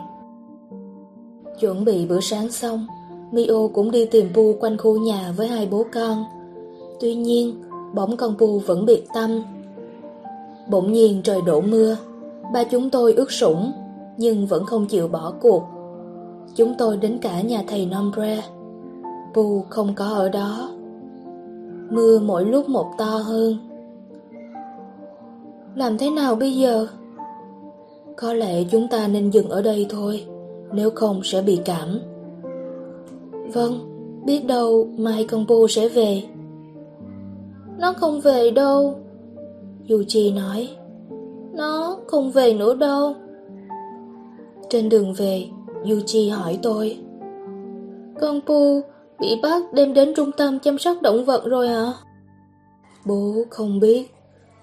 Chuẩn bị bữa sáng xong, Mio cũng đi tìm Pu quanh khu nhà với hai bố con. Tuy nhiên, bỗng con Pu vẫn biệt tâm. Bỗng nhiên trời đổ mưa, ba chúng tôi ướt sũng, nhưng vẫn không chịu bỏ cuộc. Chúng tôi đến cả nhà thầy Nombre. Pu không có ở đó. Mưa mỗi lúc một to hơn. Làm thế nào bây giờ? Có lẽ chúng ta nên dừng ở đây thôi, nếu không sẽ bị cảm. Vâng, biết đâu mai con Bu sẽ về. Nó không về đâu. Yuji nói. Nó không về nữa đâu. Trên đường về, Yuji hỏi tôi. Con Pu bị bắt đem đến trung tâm chăm sóc động vật rồi hả? Bố không biết.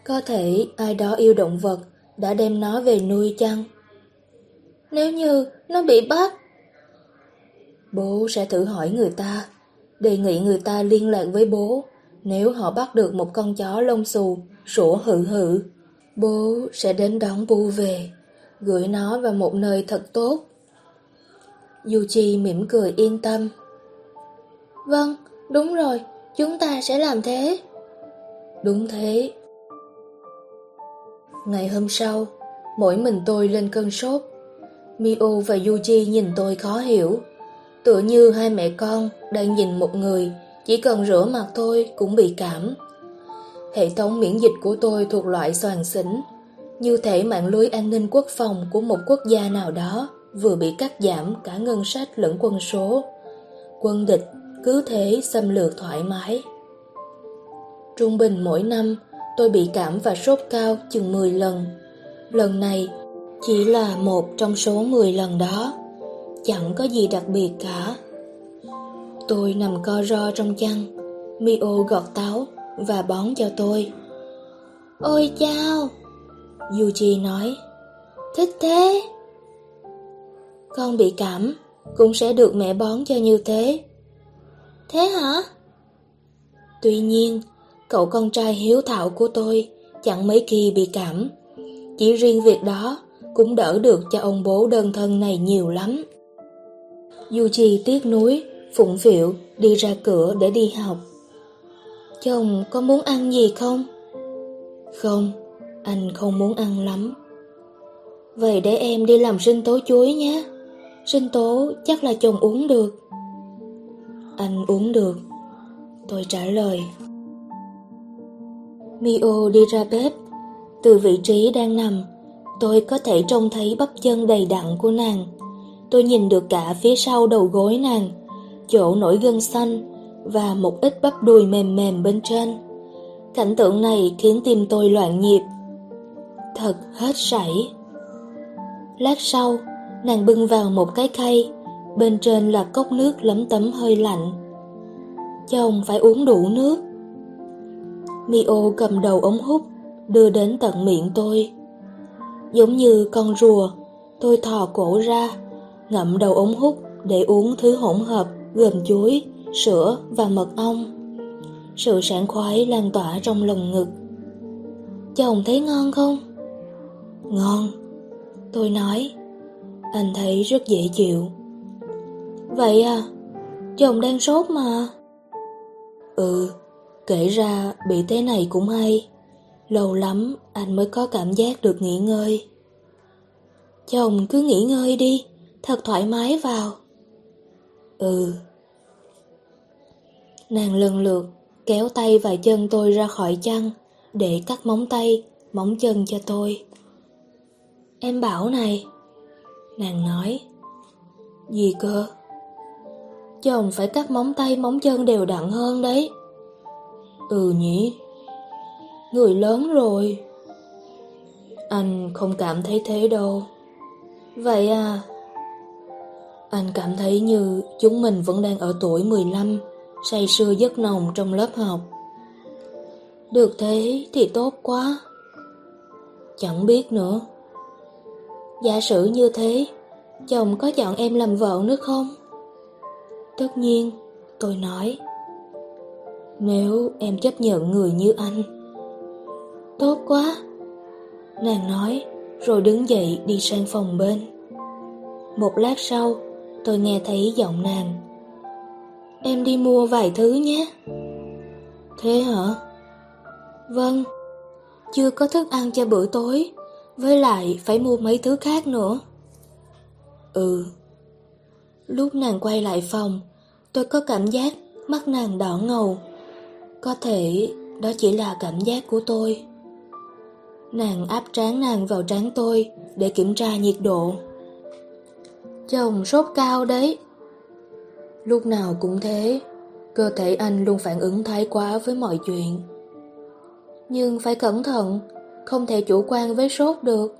Có thể ai đó yêu động vật đã đem nó về nuôi chăng? Nếu như nó bị bắt Bố sẽ thử hỏi người ta, đề nghị người ta liên lạc với bố nếu họ bắt được một con chó lông xù, sủa hự hự. Bố sẽ đến đón Bu về, gửi nó vào một nơi thật tốt. Yuchi mỉm cười yên tâm. Vâng, đúng rồi, chúng ta sẽ làm thế. Đúng thế. Ngày hôm sau, mỗi mình tôi lên cơn sốt. Mio và Yuji nhìn tôi khó hiểu. Tựa như hai mẹ con đang nhìn một người, chỉ cần rửa mặt thôi cũng bị cảm. Hệ thống miễn dịch của tôi thuộc loại soàn xỉn, như thể mạng lưới an ninh quốc phòng của một quốc gia nào đó vừa bị cắt giảm cả ngân sách lẫn quân số. Quân địch cứ thế xâm lược thoải mái. Trung bình mỗi năm, tôi bị cảm và sốt cao chừng 10 lần. Lần này chỉ là một trong số 10 lần đó chẳng có gì đặc biệt cả. Tôi nằm co ro trong chăn, Mio gọt táo và bón cho tôi. Ôi chao! Yuji nói, thích thế. Con bị cảm, cũng sẽ được mẹ bón cho như thế. Thế hả? Tuy nhiên, cậu con trai hiếu thảo của tôi chẳng mấy khi bị cảm. Chỉ riêng việc đó cũng đỡ được cho ông bố đơn thân này nhiều lắm. Dù Chi tiếc nuối, phụng phịu đi ra cửa để đi học. Chồng có muốn ăn gì không? Không, anh không muốn ăn lắm. Vậy để em đi làm sinh tố chuối nhé. Sinh tố chắc là chồng uống được. Anh uống được. Tôi trả lời. Mio đi ra bếp. Từ vị trí đang nằm, tôi có thể trông thấy bắp chân đầy đặn của nàng. Tôi nhìn được cả phía sau đầu gối nàng, chỗ nổi gân xanh và một ít bắp đùi mềm mềm bên trên. Cảnh tượng này khiến tim tôi loạn nhịp. Thật hết sảy. Lát sau, nàng bưng vào một cái khay, bên trên là cốc nước lấm tấm hơi lạnh. Chồng phải uống đủ nước. Mio cầm đầu ống hút, đưa đến tận miệng tôi. Giống như con rùa, tôi thò cổ ra, ngậm đầu ống hút để uống thứ hỗn hợp gồm chuối, sữa và mật ong. Sự sảng khoái lan tỏa trong lồng ngực. Chồng thấy ngon không? Ngon, tôi nói. Anh thấy rất dễ chịu. Vậy à, chồng đang sốt mà. Ừ, kể ra bị thế này cũng hay. Lâu lắm anh mới có cảm giác được nghỉ ngơi. Chồng cứ nghỉ ngơi đi, thật thoải mái vào. Ừ. Nàng lần lượt kéo tay và chân tôi ra khỏi chăn để cắt móng tay, móng chân cho tôi. Em bảo này. Nàng nói. Gì cơ? Chồng phải cắt móng tay, móng chân đều đặn hơn đấy. Ừ nhỉ. Người lớn rồi. Anh không cảm thấy thế đâu. Vậy à, anh cảm thấy như chúng mình vẫn đang ở tuổi 15, say sưa giấc nồng trong lớp học. Được thế thì tốt quá. Chẳng biết nữa. Giả sử như thế, chồng có chọn em làm vợ nữa không? Tất nhiên, tôi nói. Nếu em chấp nhận người như anh. Tốt quá. Nàng nói, rồi đứng dậy đi sang phòng bên. Một lát sau, tôi nghe thấy giọng nàng. Em đi mua vài thứ nhé. Thế hả? Vâng, chưa có thức ăn cho bữa tối, với lại phải mua mấy thứ khác nữa. Ừ. Lúc nàng quay lại phòng, tôi có cảm giác mắt nàng đỏ ngầu. Có thể đó chỉ là cảm giác của tôi. Nàng áp trán nàng vào trán tôi để kiểm tra nhiệt độ. Chồng sốt cao đấy. Lúc nào cũng thế, cơ thể anh luôn phản ứng thái quá với mọi chuyện. Nhưng phải cẩn thận, không thể chủ quan với sốt được.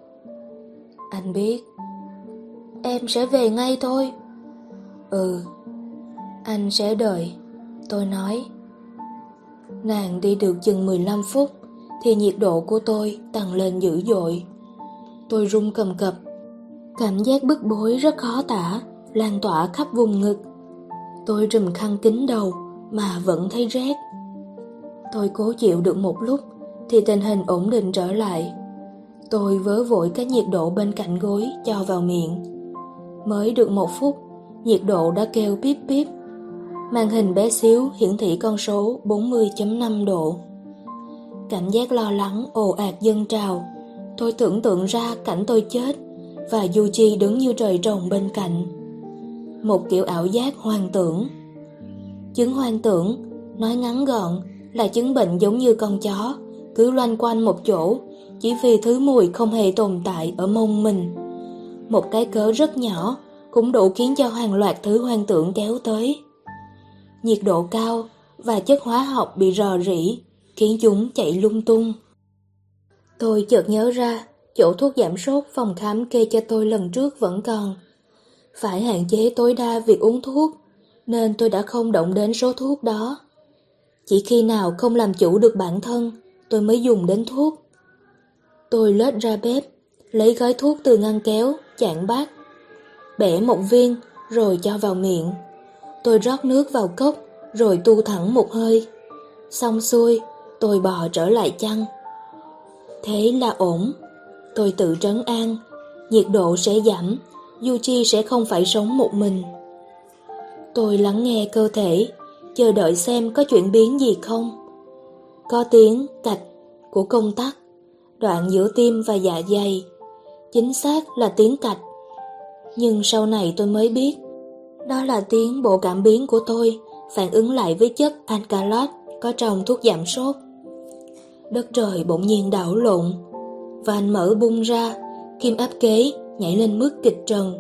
Anh biết. Em sẽ về ngay thôi. Ừ, anh sẽ đợi, tôi nói. Nàng đi được chừng 15 phút thì nhiệt độ của tôi tăng lên dữ dội. Tôi run cầm cập Cảm giác bức bối rất khó tả, lan tỏa khắp vùng ngực. Tôi trùm khăn kín đầu mà vẫn thấy rét. Tôi cố chịu được một lúc thì tình hình ổn định trở lại. Tôi vớ vội cái nhiệt độ bên cạnh gối cho vào miệng. Mới được một phút, nhiệt độ đã kêu bíp bíp. Màn hình bé xíu hiển thị con số 40.5 độ. Cảm giác lo lắng ồ ạt dâng trào. Tôi tưởng tượng ra cảnh tôi chết và Yuji đứng như trời trồng bên cạnh. Một kiểu ảo giác hoang tưởng. Chứng hoang tưởng, nói ngắn gọn, là chứng bệnh giống như con chó, cứ loanh quanh một chỗ, chỉ vì thứ mùi không hề tồn tại ở mông mình. Một cái cớ rất nhỏ, cũng đủ khiến cho hàng loạt thứ hoang tưởng kéo tới. Nhiệt độ cao và chất hóa học bị rò rỉ, khiến chúng chạy lung tung. Tôi chợt nhớ ra, chỗ thuốc giảm sốt phòng khám kê cho tôi lần trước vẫn còn. Phải hạn chế tối đa việc uống thuốc, nên tôi đã không động đến số thuốc đó. Chỉ khi nào không làm chủ được bản thân, tôi mới dùng đến thuốc. Tôi lết ra bếp, lấy gói thuốc từ ngăn kéo, chạn bát, bẻ một viên rồi cho vào miệng. Tôi rót nước vào cốc, rồi tu thẳng một hơi. Xong xuôi, tôi bò trở lại chăn. Thế là ổn. Tôi tự trấn an, nhiệt độ sẽ giảm, Yuchi sẽ không phải sống một mình. Tôi lắng nghe cơ thể, chờ đợi xem có chuyển biến gì không. Có tiếng cạch của công tắc, đoạn giữa tim và dạ dày. Chính xác là tiếng cạch. Nhưng sau này tôi mới biết, đó là tiếng bộ cảm biến của tôi phản ứng lại với chất alkaloid có trong thuốc giảm sốt. Đất trời bỗng nhiên đảo lộn, van mở bung ra, kim áp kế nhảy lên mức kịch trần.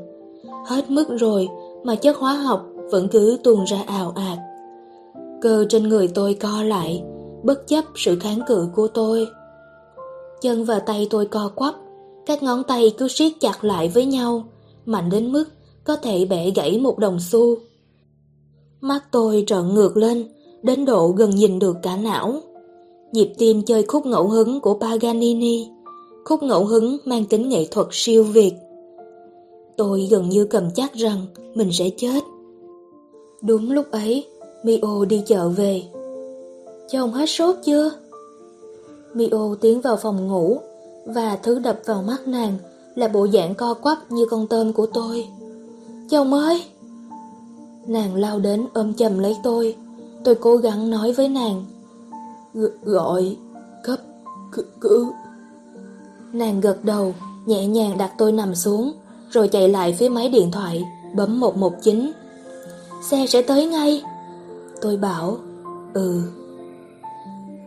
Hết mức rồi mà chất hóa học vẫn cứ tuôn ra ào ạt. Cơ trên người tôi co lại, bất chấp sự kháng cự của tôi. Chân và tay tôi co quắp, các ngón tay cứ siết chặt lại với nhau, mạnh đến mức có thể bẻ gãy một đồng xu. Mắt tôi trợn ngược lên, đến độ gần nhìn được cả não. Nhịp tim chơi khúc ngẫu hứng của Paganini, khúc ngẫu hứng mang tính nghệ thuật siêu việt. Tôi gần như cầm chắc rằng mình sẽ chết. Đúng lúc ấy, Mio đi chợ về. Chồng hết sốt chưa? Mio tiến vào phòng ngủ và thứ đập vào mắt nàng là bộ dạng co quắp như con tôm của tôi. Chồng ơi! Nàng lao đến ôm chầm lấy tôi. Tôi cố gắng nói với nàng. G gọi, cấp, cứu. Nàng gật đầu, nhẹ nhàng đặt tôi nằm xuống, rồi chạy lại phía máy điện thoại, bấm 119. Xe sẽ tới ngay. Tôi bảo, ừ.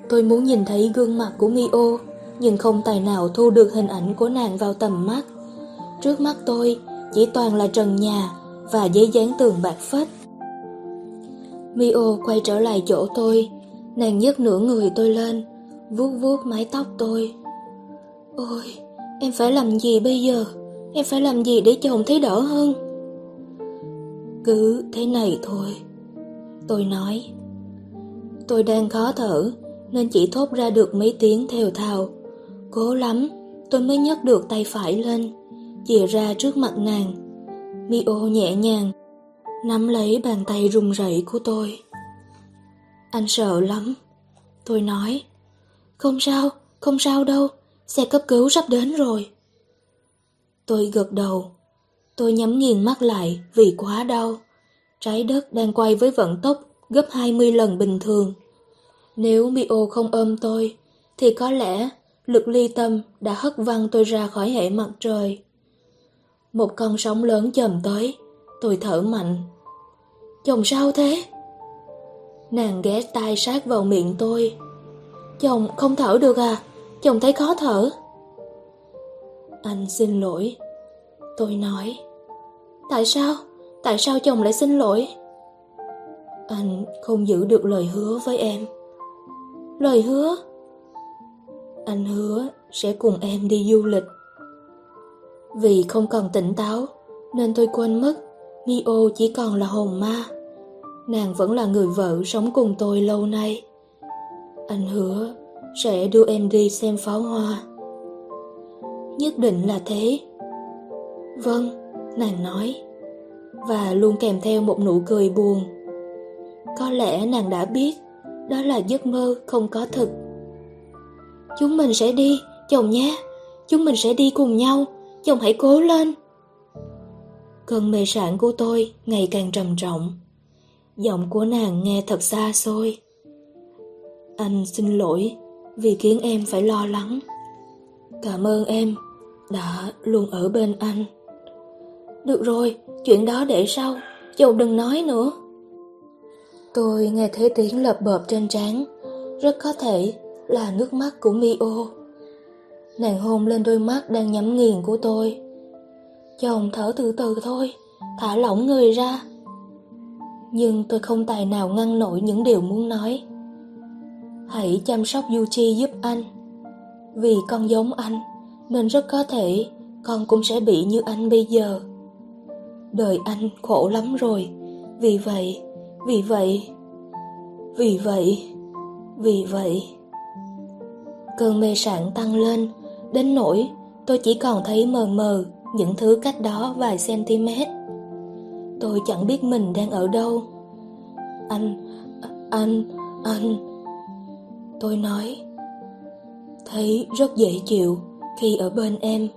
Tôi muốn nhìn thấy gương mặt của Mio, nhưng không tài nào thu được hình ảnh của nàng vào tầm mắt. Trước mắt tôi chỉ toàn là trần nhà và giấy dán tường bạc phết. Mio quay trở lại chỗ tôi, nàng nhấc nửa người tôi lên, vuốt vuốt mái tóc tôi. Ôi, em phải làm gì bây giờ? Em phải làm gì để chồng thấy đỡ hơn? Cứ thế này thôi. Tôi nói. Tôi đang khó thở, nên chỉ thốt ra được mấy tiếng thều thào. Cố lắm, tôi mới nhấc được tay phải lên, chìa ra trước mặt nàng. Mio nhẹ nhàng, nắm lấy bàn tay run rẩy của tôi. Anh sợ lắm. Tôi nói, không sao, không sao đâu, xe cấp cứu sắp đến rồi. Tôi gật đầu, tôi nhắm nghiền mắt lại vì quá đau. Trái đất đang quay với vận tốc gấp 20 lần bình thường. Nếu Mio không ôm tôi, thì có lẽ lực ly tâm đã hất văng tôi ra khỏi hệ mặt trời. Một con sóng lớn chồm tới, tôi thở mạnh. Chồng sao thế? Nàng ghé tai sát vào miệng tôi. Chồng không thở được à? Chồng thấy khó thở. Anh xin lỗi. Tôi nói. Tại sao? Tại sao chồng lại xin lỗi? Anh không giữ được lời hứa với em. Lời hứa? Anh hứa sẽ cùng em đi du lịch. Vì không còn tỉnh táo, nên tôi quên mất Mio chỉ còn là hồn ma. Nàng vẫn là người vợ sống cùng tôi lâu nay. Anh hứa sẽ đưa em đi xem pháo hoa. Nhất định là thế. Vâng, nàng nói. Và luôn kèm theo một nụ cười buồn. Có lẽ nàng đã biết đó là giấc mơ không có thực. Chúng mình sẽ đi, chồng nhé. Chúng mình sẽ đi cùng nhau, chồng hãy cố lên. Cơn mê sản của tôi ngày càng trầm trọng. Giọng của nàng nghe thật xa xôi. Anh xin lỗi vì khiến em phải lo lắng. Cảm ơn em đã luôn ở bên anh. Được rồi, chuyện đó để sau, chồng đừng nói nữa. Tôi nghe thấy tiếng lợp bợp trên trán, rất có thể là nước mắt của Mio. Nàng hôn lên đôi mắt đang nhắm nghiền của tôi. Chồng thở từ từ thôi, thả lỏng người ra. Nhưng tôi không tài nào ngăn nổi những điều muốn nói. Hãy chăm sóc Yuchi giúp anh. Vì con giống anh, nên rất có thể con cũng sẽ bị như anh bây giờ. Đời anh khổ lắm rồi, vì vậy, vì vậy, vì vậy, vì vậy. Cơn mê sảng tăng lên, đến nỗi tôi chỉ còn thấy mờ mờ những thứ cách đó vài cm. Tôi chẳng biết mình đang ở đâu. Anh, anh, anh, Tôi nói, thấy rất dễ chịu khi ở bên em.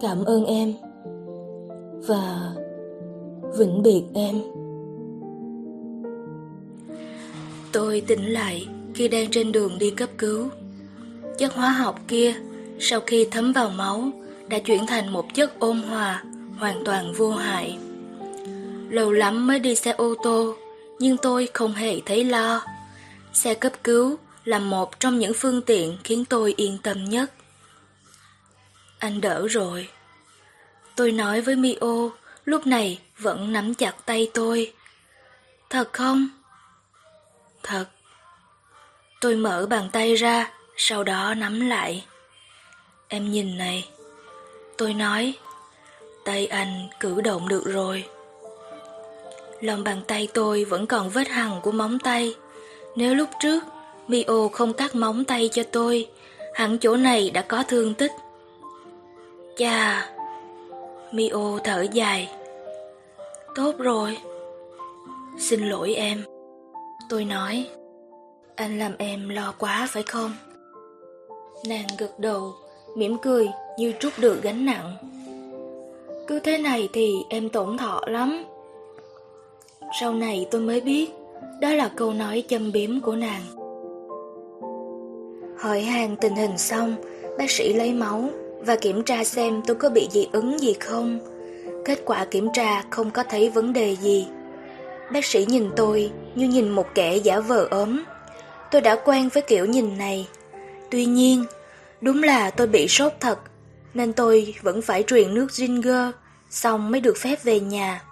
Cảm ơn em. Và vĩnh biệt em. Tôi tỉnh lại khi đang trên đường đi cấp cứu. Chất hóa học kia, sau khi thấm vào máu, đã chuyển thành một chất ôn hòa, hoàn toàn vô hại. Lâu lắm mới đi xe ô tô, nhưng tôi không hề thấy lo. Xe cấp cứu là một trong những phương tiện khiến tôi yên tâm nhất. Anh đỡ rồi. Tôi nói với Mio, lúc này vẫn nắm chặt tay tôi. Thật không? Thật. Tôi mở bàn tay ra, sau đó nắm lại. Em nhìn này. Tôi nói, tay anh cử động được rồi. Lòng bàn tay tôi vẫn còn vết hằn của móng tay. Nếu lúc trước Mio không cắt móng tay cho tôi, hẳn chỗ này đã có thương tích. Chà, Mio thở dài. Tốt rồi. Xin lỗi em. Tôi nói, anh làm em lo quá phải không? Nàng gật đầu, mỉm cười như trút được gánh nặng. Cứ thế này thì em tổn thọ lắm. Sau này tôi mới biết, đó là câu nói châm biếm của nàng. Hỏi hàng tình hình xong, bác sĩ lấy máu và kiểm tra xem tôi có bị dị ứng gì không. Kết quả kiểm tra không có thấy vấn đề gì. Bác sĩ nhìn tôi như nhìn một kẻ giả vờ ốm. Tôi đã quen với kiểu nhìn này. Tuy nhiên, đúng là tôi bị sốt thật, nên tôi vẫn phải truyền nước Ginger, xong mới được phép về nhà.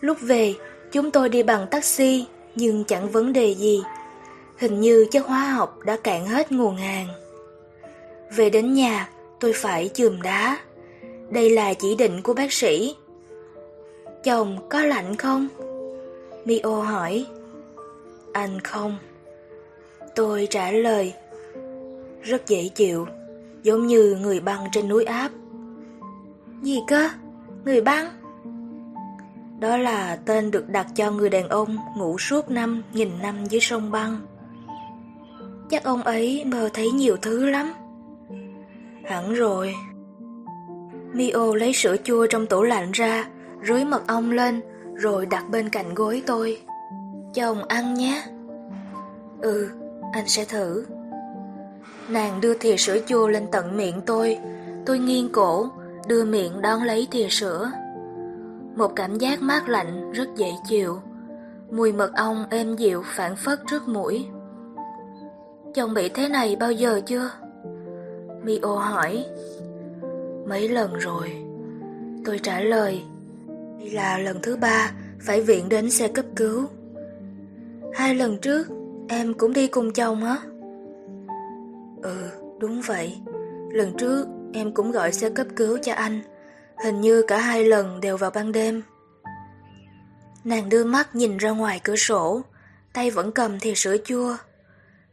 Lúc về, chúng tôi đi bằng taxi, nhưng chẳng vấn đề gì. Hình như chất hóa học đã cạn hết nguồn hàng. Về đến nhà, tôi phải chườm đá. Đây là chỉ định của bác sĩ. Chồng có lạnh không? Mio hỏi. Anh không. Tôi trả lời. Rất dễ chịu, giống như người băng trên núi áp. Gì cơ? Người băng? Đó là tên được đặt cho người đàn ông ngủ suốt năm nghìn năm dưới sông băng. Chắc ông ấy mơ thấy nhiều thứ lắm. Hẳn rồi. Mio lấy sữa chua trong tủ lạnh ra, rưới mật ong lên, rồi đặt bên cạnh gối tôi. Chồng ăn nhé. Ừ, anh sẽ thử. Nàng đưa thìa sữa chua lên tận miệng tôi, tôi nghiêng cổ, đưa miệng đón lấy thìa sữa. Một cảm giác mát lạnh rất dễ chịu, mùi mật ong êm dịu phản phất trước mũi. Chồng bị thế này bao giờ chưa? Mio hỏi. Mấy lần rồi. Tôi trả lời. Đây là lần thứ ba phải viện đến xe cấp cứu. Hai lần trước em cũng đi cùng chồng á? Ừ, đúng vậy. Lần trước em cũng gọi xe cấp cứu cho anh. Hình như cả hai lần đều vào ban đêm. Nàng đưa mắt nhìn ra ngoài cửa sổ, tay vẫn cầm thì sữa chua.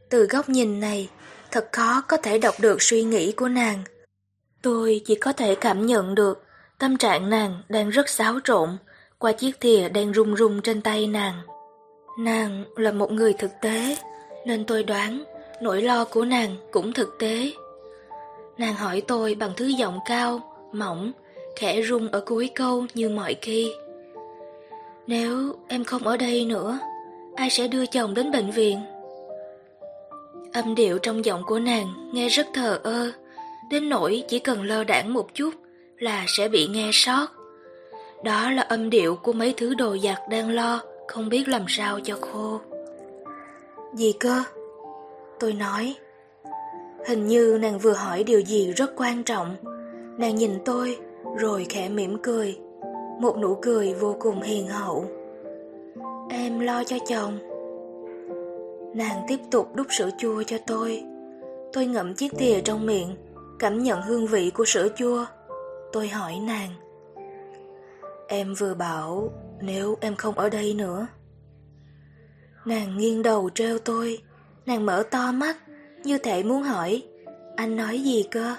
Từ góc nhìn này, thật khó có thể đọc được suy nghĩ của nàng. Tôi chỉ có thể cảm nhận được tâm trạng nàng đang rất xáo trộn qua chiếc thìa đang rung rung trên tay nàng. Nàng là một người thực tế, nên tôi đoán nỗi lo của nàng cũng thực tế. Nàng hỏi tôi bằng thứ giọng cao, mỏng, khẽ rung ở cuối câu như mọi khi. Nếu em không ở đây nữa, ai sẽ đưa chồng đến bệnh viện? Âm điệu trong giọng của nàng nghe rất thờ ơ, đến nỗi chỉ cần lơ đãng một chút là sẽ bị nghe sót. Đó là âm điệu của mấy thứ đồ giặt đang lo, không biết làm sao cho khô. Gì cơ? Tôi nói. Hình như nàng vừa hỏi điều gì rất quan trọng. Nàng nhìn tôi, rồi khẽ mỉm cười. Một nụ cười vô cùng hiền hậu. Em lo cho chồng. Nàng tiếp tục đút sữa chua cho tôi. Tôi ngậm chiếc thìa trong miệng, cảm nhận hương vị của sữa chua. Tôi hỏi nàng. Em vừa bảo nếu em không ở đây nữa. Nàng nghiêng đầu treo tôi, nàng mở to mắt, như thể muốn hỏi, anh nói gì cơ?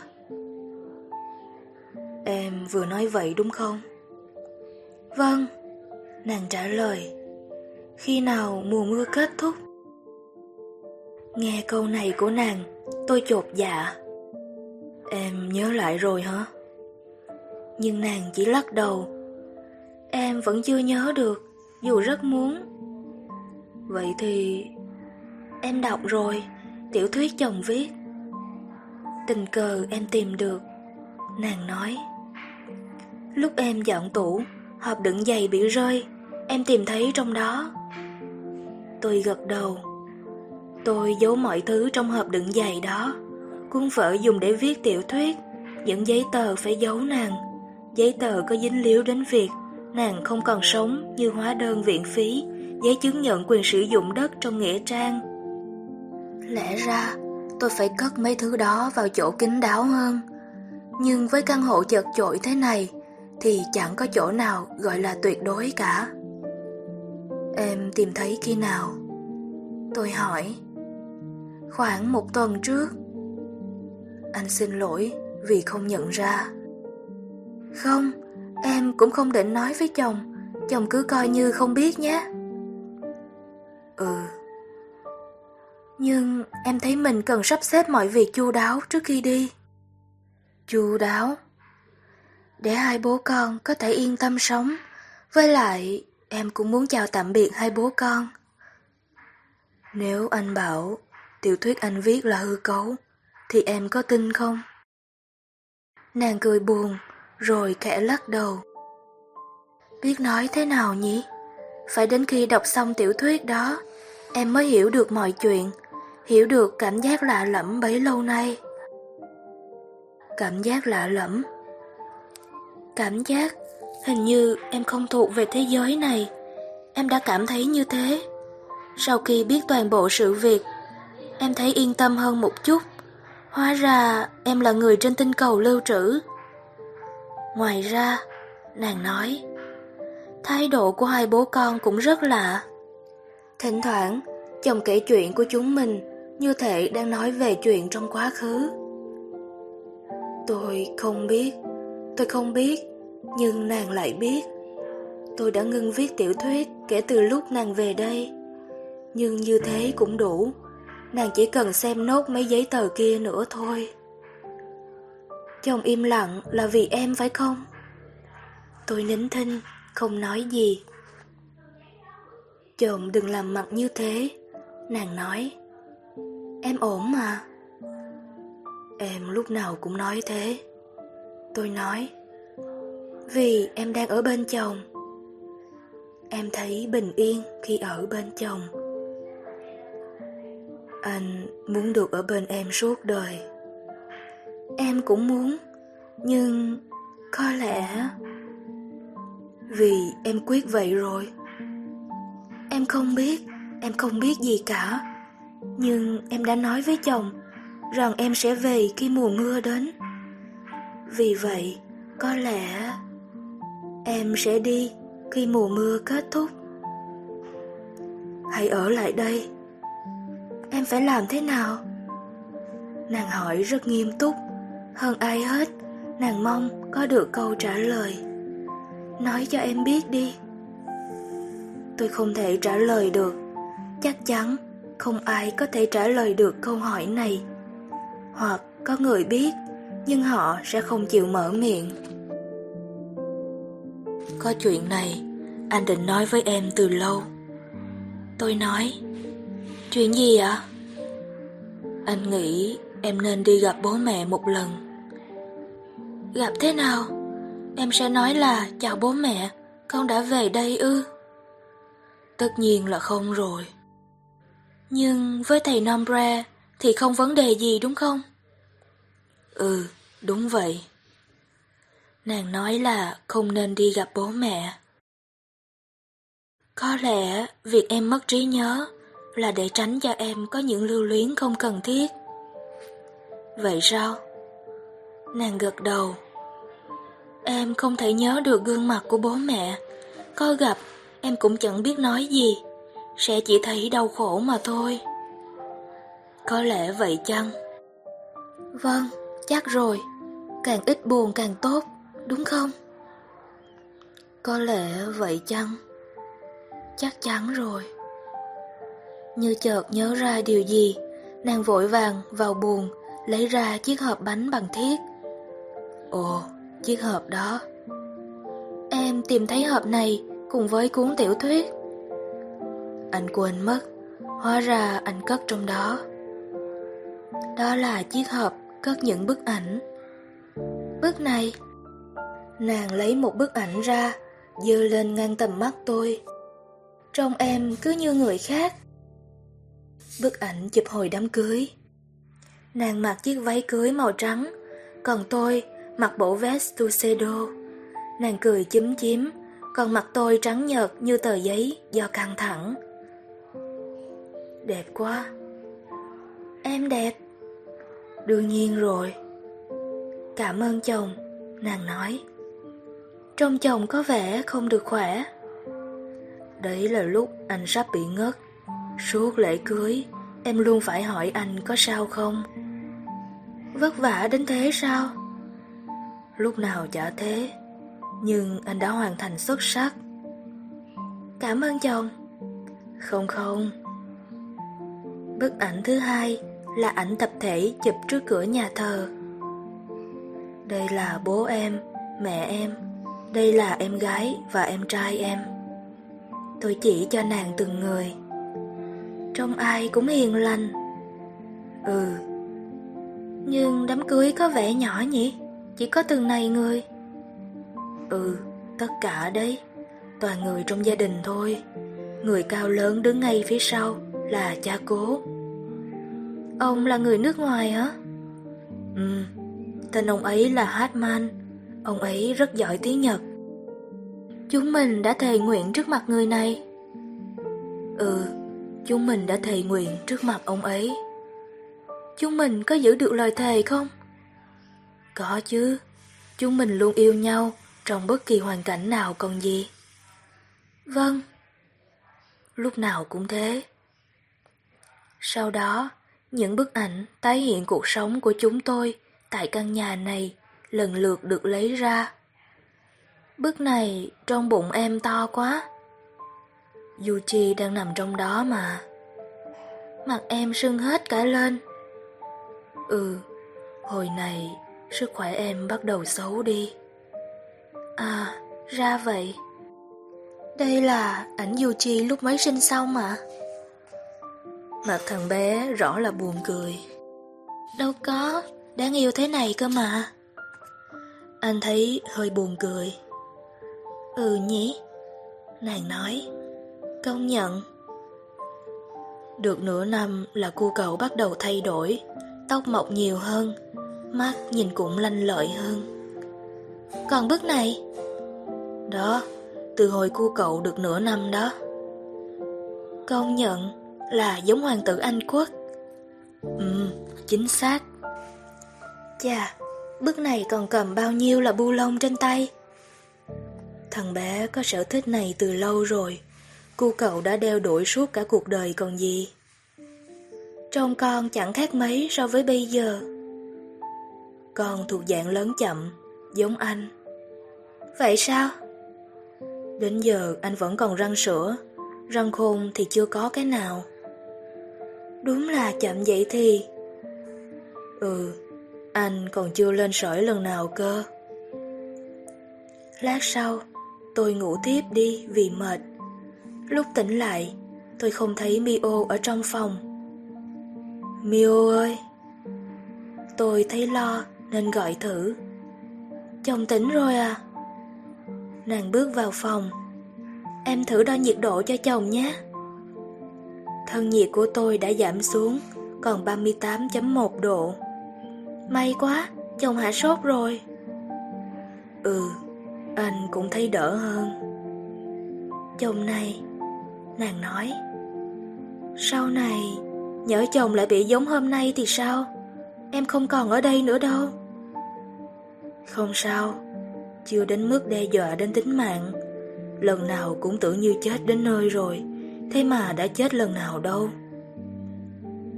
Em vừa nói vậy đúng không? Vâng, nàng trả lời. Khi nào mùa mưa kết thúc? Nghe câu này của nàng, tôi chột dạ. Em nhớ lại rồi hả? Nhưng nàng chỉ lắc đầu. Em vẫn chưa nhớ được, dù rất muốn. Vậy thì... Em đọc rồi, tiểu thuyết chồng viết. Tình cờ em tìm được. Nàng nói. Lúc em dọn tủ, hộp đựng giày bị rơi, em tìm thấy trong đó. Tôi gật đầu. Tôi giấu mọi thứ trong hộp đựng giày đó. Cuốn vở dùng để viết tiểu thuyết, những giấy tờ phải giấu nàng. Giấy tờ có dính líu đến việc nàng không còn sống như hóa đơn viện phí, giấy chứng nhận quyền sử dụng đất trong nghĩa trang. Lẽ ra, tôi phải cất mấy thứ đó vào chỗ kín đáo hơn. Nhưng với căn hộ chật chội thế này, thì chẳng có chỗ nào gọi là tuyệt đối cả. Em tìm thấy khi nào? Tôi hỏi. Khoảng một tuần trước. Anh xin lỗi vì không nhận ra. Không, em cũng không định nói với chồng, chồng cứ coi như không biết nhé. Ừ. Nhưng em thấy mình cần sắp xếp mọi việc chu đáo trước khi đi. Chu đáo? Để hai bố con có thể yên tâm sống, với lại em cũng muốn chào tạm biệt hai bố con. Nếu anh bảo tiểu thuyết anh viết là hư cấu, thì em có tin không? Nàng cười buồn, rồi khẽ lắc đầu. Biết nói thế nào nhỉ? Phải đến khi đọc xong tiểu thuyết đó, em mới hiểu được mọi chuyện, hiểu được cảm giác lạ lẫm bấy lâu nay. Cảm giác lạ lẫm. Cảm giác hình như em không thuộc về thế giới này. Em đã cảm thấy như thế. Sau khi biết toàn bộ sự việc, em thấy yên tâm hơn một chút. Hóa ra em là người trên tinh cầu lưu trữ. Ngoài ra, nàng nói, thái độ của hai bố con cũng rất lạ. Thỉnh thoảng, chồng kể chuyện của chúng mình như thể đang nói về chuyện trong quá khứ. Tôi không biết, tôi không biết, nhưng nàng lại biết. Tôi đã ngưng viết tiểu thuyết kể từ lúc nàng về đây. Nhưng như thế cũng đủ, nàng chỉ cần xem nốt mấy giấy tờ kia nữa thôi. Chồng im lặng là vì em phải không? Tôi nín thinh, không nói gì. Chồng đừng làm mặt như thế, nàng nói. Em ổn mà. Em lúc nào cũng nói thế. Tôi nói. Vì em đang ở bên chồng. Em thấy bình yên khi ở bên chồng. Anh muốn được ở bên em suốt đời. Em cũng muốn, nhưng có lẽ vì em quyết vậy rồi. Em không biết, em không biết gì cả. Nhưng em đã nói với chồng rằng em sẽ về khi mùa mưa đến. Vì vậy, có lẽ em sẽ đi khi mùa mưa kết thúc. Hãy ở lại đây. Em phải làm thế nào? Nàng hỏi rất nghiêm túc, hơn ai hết, nàng mong có được câu trả lời. Nói cho em biết đi. Tôi không thể trả lời được, chắc chắn không ai có thể trả lời được câu hỏi này. Hoặc có người biết, nhưng họ sẽ không chịu mở miệng. Có chuyện này, anh định nói với em từ lâu. Tôi nói, chuyện gì ạ? Anh nghĩ em nên đi gặp bố mẹ một lần. Gặp thế nào? Em sẽ nói là chào bố mẹ, con đã về đây ư? Tất nhiên là không rồi. Nhưng với thầy Nombre thì không vấn đề gì đúng không? Ừ, đúng vậy. Nàng nói là không nên đi gặp bố mẹ. Có lẽ việc em mất trí nhớ là để tránh cho em có những lưu luyến không cần thiết. Vậy sao? Nàng gật đầu. Em không thể nhớ được gương mặt của bố mẹ. Có gặp, em cũng chẳng biết nói gì. Sẽ chỉ thấy đau khổ mà thôi. Có lẽ vậy chăng? Vâng, chắc rồi. Càng ít buồn càng tốt, đúng không? Có lẽ vậy chăng? Chắc chắn rồi. Như chợt nhớ ra điều gì, Nàng vội vàng vào buồng, lấy ra chiếc hộp bánh bằng thiết. Ồ, chiếc hộp đó. Em tìm thấy hộp này cùng với cuốn tiểu thuyết. Anh quên mất, hóa ra anh cất trong đó. Đó là chiếc hộp cất những bức ảnh. Bức này, nàng lấy một bức ảnh ra, dơ lên ngang tầm mắt tôi. Trông em cứ như người khác. Bức ảnh chụp hồi đám cưới. Nàng mặc chiếc váy cưới màu trắng, còn tôi mặc bộ vest tuxedo. Nàng cười chúm chím, còn mặt tôi trắng nhợt như tờ giấy do căng thẳng. Đẹp quá. Em đẹp. Đương nhiên rồi. Cảm ơn chồng, nàng nói. Trong chồng có vẻ không được khỏe. Đấy là lúc anh sắp bị ngất. Suốt lễ cưới, em luôn phải hỏi anh có sao không. Vất vả đến thế sao? Lúc nào chả thế, nhưng anh đã hoàn thành xuất sắc. Cảm ơn chồng. Không không. Bức ảnh thứ hai là ảnh tập thể chụp trước cửa nhà thờ. Đây là bố em, mẹ em, đây là em gái và em trai em. Tôi chỉ cho nàng từng người. Trong ai cũng hiền lành. Ừ. Nhưng đám cưới có vẻ nhỏ nhỉ? Chỉ có từng này người. Ừ, tất cả đấy. Toàn người trong gia đình thôi. Người cao lớn đứng ngay phía sau là cha cố. Ông là người nước ngoài hả? Ừ, tên ông ấy là Hartman. Ông ấy rất giỏi tiếng Nhật. Chúng mình đã thề nguyện trước mặt người này. Ừ, chúng mình đã thề nguyện trước mặt ông ấy. Chúng mình có giữ được lời thề không? Có chứ, chúng mình luôn yêu nhau trong bất kỳ hoàn cảnh nào còn gì. Vâng. Lúc nào cũng thế. Sau đó, những bức ảnh tái hiện cuộc sống của chúng tôi tại căn nhà này lần lượt được lấy ra. Bức này trong bụng em to quá. Yuchi đang nằm trong đó mà. Mặt em sưng hết cả lên. Ừ, hồi này sức khỏe em bắt đầu xấu đi. À, ra vậy. Đây là ảnh Yuchi lúc mới sinh xong mà. Mặt thằng bé rõ là buồn cười. Đâu có, đáng yêu thế này cơ mà. Anh thấy hơi buồn cười. Ừ nhỉ? Nàng nói. Công nhận. Được nửa năm là cô cậu bắt đầu thay đổi, tóc mọc nhiều hơn, mắt nhìn cũng lanh lợi hơn. Còn bức này? Đó, từ hồi cô cậu được nửa năm đó. Công nhận là giống hoàng tử Anh quốc. Ừ, chính xác. Chà, bức này còn cầm bao nhiêu là bu lông trên tay? Thằng bé có sở thích này từ lâu rồi, cu cậu đã đeo đuổi suốt cả cuộc đời còn gì. Trông con chẳng khác mấy so với bây giờ. Con thuộc dạng lớn chậm, giống anh. Vậy sao? Đến giờ anh vẫn còn răng sữa, răng khôn thì chưa có cái nào. Đúng là chậm vậy thì... Ừ, anh còn chưa lên sỏi lần nào cơ. Lát sau, tôi ngủ tiếp đi vì mệt. Lúc tỉnh lại, tôi không thấy Mio ở trong phòng. Mio ơi! Tôi thấy lo nên gọi thử. Chồng tỉnh rồi à? Nàng bước vào phòng. Em thử đo nhiệt độ cho chồng nhé. Thân nhiệt của tôi đã giảm xuống, còn 38.1 độ. May quá, chồng hạ sốt rồi. Ừ, anh cũng thấy đỡ hơn. Chồng này, nàng nói. Sau này, nhỡ chồng lại bị giống hôm nay thì sao? Em không còn ở đây nữa đâu. Không sao, chưa đến mức đe dọa đến tính mạng. Lần nào cũng tưởng như chết đến nơi rồi, thế mà đã chết lần nào đâu.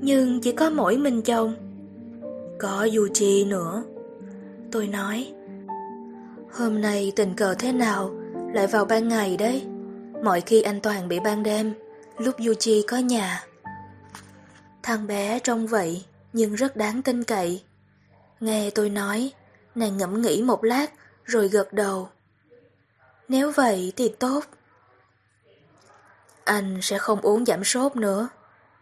Nhưng chỉ có mỗi mình chồng. Có Yuchi nữa. Tôi nói, hôm nay tình cờ thế nào, lại vào ban ngày đấy. Mọi khi anh Toàn bị ban đêm, lúc Yuchi có nhà. Thằng bé trông vậy, nhưng rất đáng tin cậy. Nghe tôi nói, nàng ngẫm nghĩ một lát rồi gật đầu. Nếu vậy thì tốt. Anh sẽ không uống giảm sốt nữa.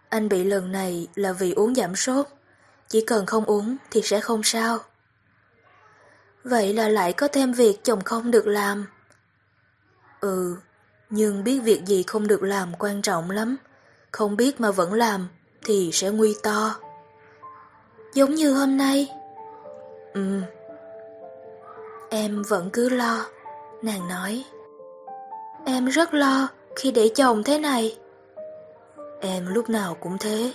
Anh bị lần này là vì uống giảm sốt. Chỉ cần không uống thì sẽ không sao. Vậy là lại có thêm việc chồng không được làm. Ừ, nhưng biết việc gì không được làm quan trọng lắm. Không biết mà vẫn làm thì sẽ nguy to. Giống như hôm nay. Ừ. Em vẫn cứ lo, nàng nói. Em rất lo khi để chồng thế này. Em lúc nào cũng thế.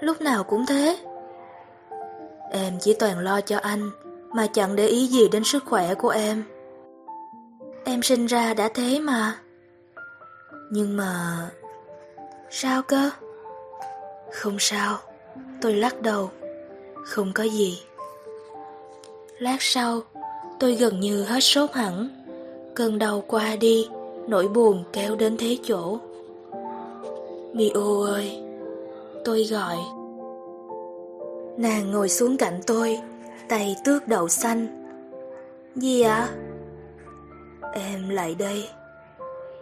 Lúc nào cũng thế. Em chỉ toàn lo cho anh mà chẳng để ý gì đến sức khỏe của em. Em sinh ra đã thế mà. Nhưng mà... Sao cơ? Không sao. Tôi lắc đầu. Không có gì. Lát sau, tôi gần như hết sốt hẳn. Cơn đau qua đi, nỗi buồn kéo đến thế chỗ. Mio ơi, tôi gọi. Nàng ngồi xuống cạnh tôi, tay tước đậu xanh. Gì ạ? Em lại đây.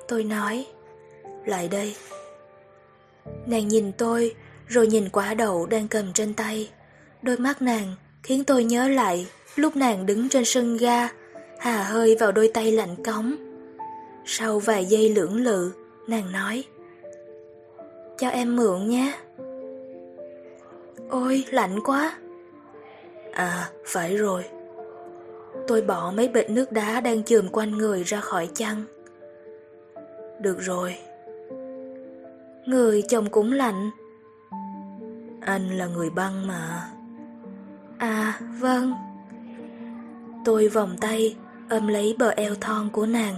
Tôi nói, lại đây. Nàng nhìn tôi, rồi nhìn quả đậu đang cầm trên tay. Đôi mắt nàng khiến tôi nhớ lại lúc nàng đứng trên sân ga, hà hơi vào đôi tay lạnh cống. Sau vài giây lưỡng lự, nàng nói, Cho em mượn nhé. Ôi, lạnh quá. À, phải rồi. Tôi bỏ mấy bịch nước đá đang chườm quanh người ra khỏi chăn. Được rồi. Người chồng cũng lạnh. Anh là người băng mà. À, vâng. Tôi vòng tay, ôm lấy bờ eo thon của nàng.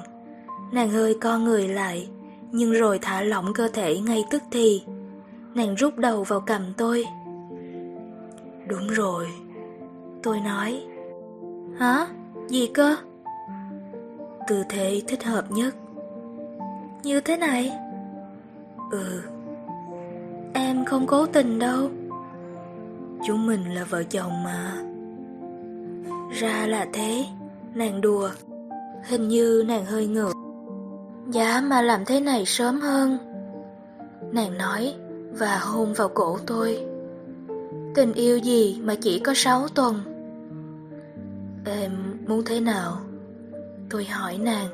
Nàng hơi co người lại, nhưng rồi thả lỏng cơ thể ngay tức thì. Nàng rút đầu vào cầm tôi. Đúng rồi. Tôi nói. Hả? Gì cơ? Tư thế thích hợp nhất. Như thế này? Ừ. Em không cố tình đâu. Chúng mình là vợ chồng mà. Ra là thế, nàng đùa. Hình như nàng hơi ngược. Giá mà làm thế này sớm hơn. Nàng nói và hôn vào cổ tôi. Tình yêu gì mà chỉ có 6 tuần? Em muốn thế nào? Tôi hỏi nàng.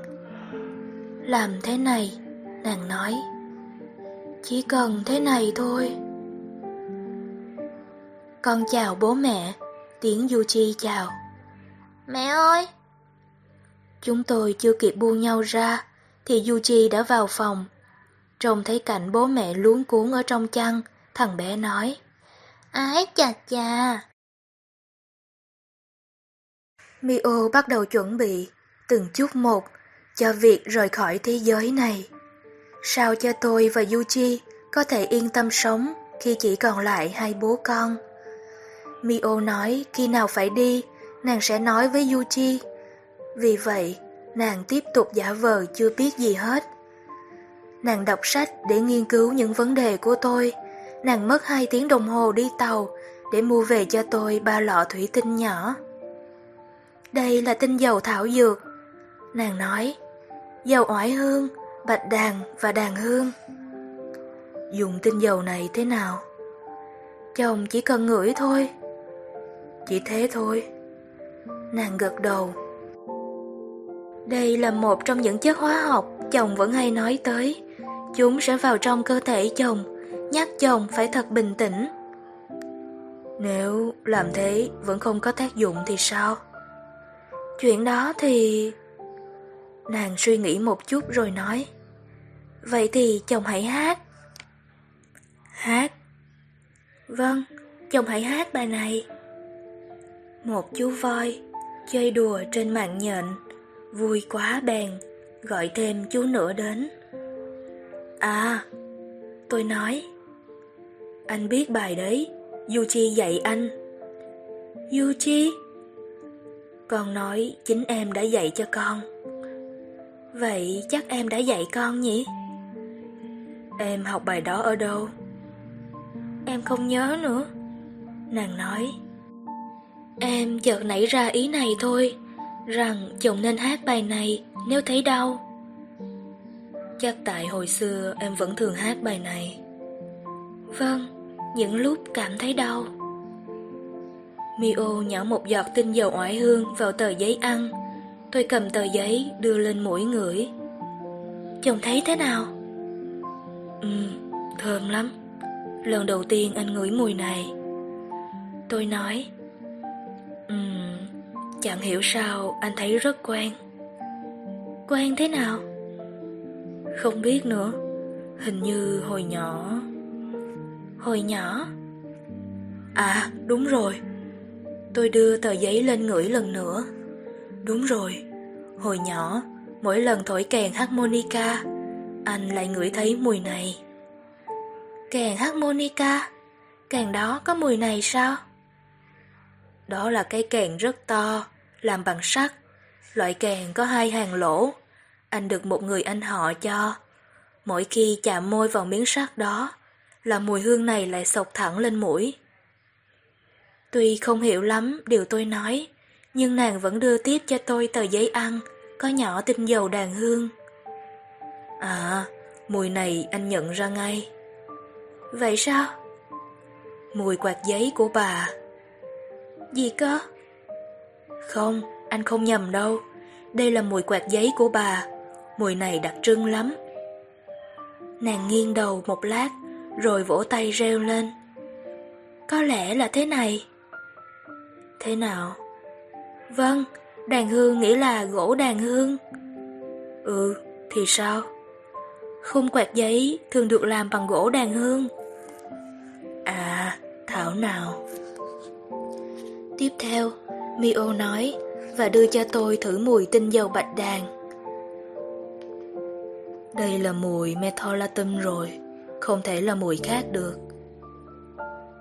Làm thế này, nàng nói. Chỉ cần thế này thôi. Con chào bố mẹ, tiếng Yuchi chào. Mẹ ơi! Chúng tôi chưa kịp buông nhau ra, thì Yuchi đã vào phòng. Trông thấy cảnh bố mẹ luống cuốn ở trong chăn, thằng bé nói. Ái chà chà! Mio bắt đầu chuẩn bị, từng chút một, cho việc rời khỏi thế giới này. Sao cho tôi và Yuchi có thể yên tâm sống khi chỉ còn lại hai bố con? Mio nói khi nào phải đi, nàng sẽ nói với Yuchi. Vì vậy, nàng tiếp tục giả vờ chưa biết gì hết. Nàng đọc sách để nghiên cứu những vấn đề của tôi. Nàng mất hai tiếng đồng hồ đi tàu để mua về cho tôi ba lọ thủy tinh nhỏ. Đây là tinh dầu thảo dược. Nàng nói, dầu oải hương, bạch đàn và đàn hương. Dùng tinh dầu này thế nào? Chồng chỉ cần ngửi thôi. Chỉ thế thôi. Nàng gật đầu. Đây là một trong những chất hóa học chồng vẫn hay nói tới. Chúng sẽ vào trong cơ thể chồng, nhắc chồng phải thật bình tĩnh. Nếu làm thế vẫn không có tác dụng thì sao? Chuyện đó thì... Nàng suy nghĩ một chút rồi nói. Vậy thì chồng hãy hát. Hát? Vâng, chồng hãy hát bài này. Một chú voi chơi đùa trên mạng nhện, vui quá bèn, gọi thêm chú nữa đến. À, tôi nói, anh biết bài đấy, Yuchi dạy anh. Yuchi? Con nói chính em đã dạy cho con. Vậy chắc em đã dạy con nhỉ? Em học bài đó ở đâu? em không nhớ nữa. Nàng nói, em chợt nảy ra ý này thôi, rằng chồng nên hát bài này nếu thấy đau. Chắc tại hồi xưa em vẫn thường hát bài này. Vâng, những lúc cảm thấy đau. Mio nhỏ một giọt tinh dầu oải hương vào tờ giấy ăn. Tôi cầm tờ giấy đưa lên mũi ngửi. Chồng thấy thế nào? Ừ, thơm lắm. Lần đầu tiên anh ngửi mùi này. Tôi nói. Ừm, chẳng hiểu sao anh thấy rất quen. Quen thế nào? Không biết nữa. Hình như hồi nhỏ. Hồi nhỏ? À, đúng rồi. Tôi đưa tờ giấy lên ngửi lần nữa. Đúng rồi, hồi nhỏ, mỗi lần thổi kèn harmonica, anh lại ngửi thấy mùi này. Kèn harmonica? Kèn đó có mùi này sao? Đó là cái kèn rất to, làm bằng sắt. Loại kèn có hai hàng lỗ. Anh được một người anh họ cho. Mỗi khi chạm môi vào miếng sắt đó, là mùi hương này lại sộc thẳng lên mũi. Tuy không hiểu lắm điều tôi nói, nhưng nàng vẫn đưa tiếp cho tôi tờ giấy ăn, có nhỏ tinh dầu đàn hương. À, mùi này anh nhận ra ngay. Vậy sao? Mùi quạt giấy của bà. Gì cơ? Không, anh không nhầm đâu. Đây là mùi quạt giấy của bà. Mùi này đặc trưng lắm. Nàng nghiêng đầu một lát, rồi vỗ tay reo lên. Có lẽ là thế này. Thế nào? Vâng, đàn hương nghĩa là gỗ đàn hương. Ừ, thì sao? Khung quạt giấy thường được làm bằng gỗ đàn hương. À, thảo nào. Tiếp theo, Mio nói và đưa cho tôi thử mùi tinh dầu bạch đàn. Đây là mùi metholatum rồi, không thể là mùi khác được.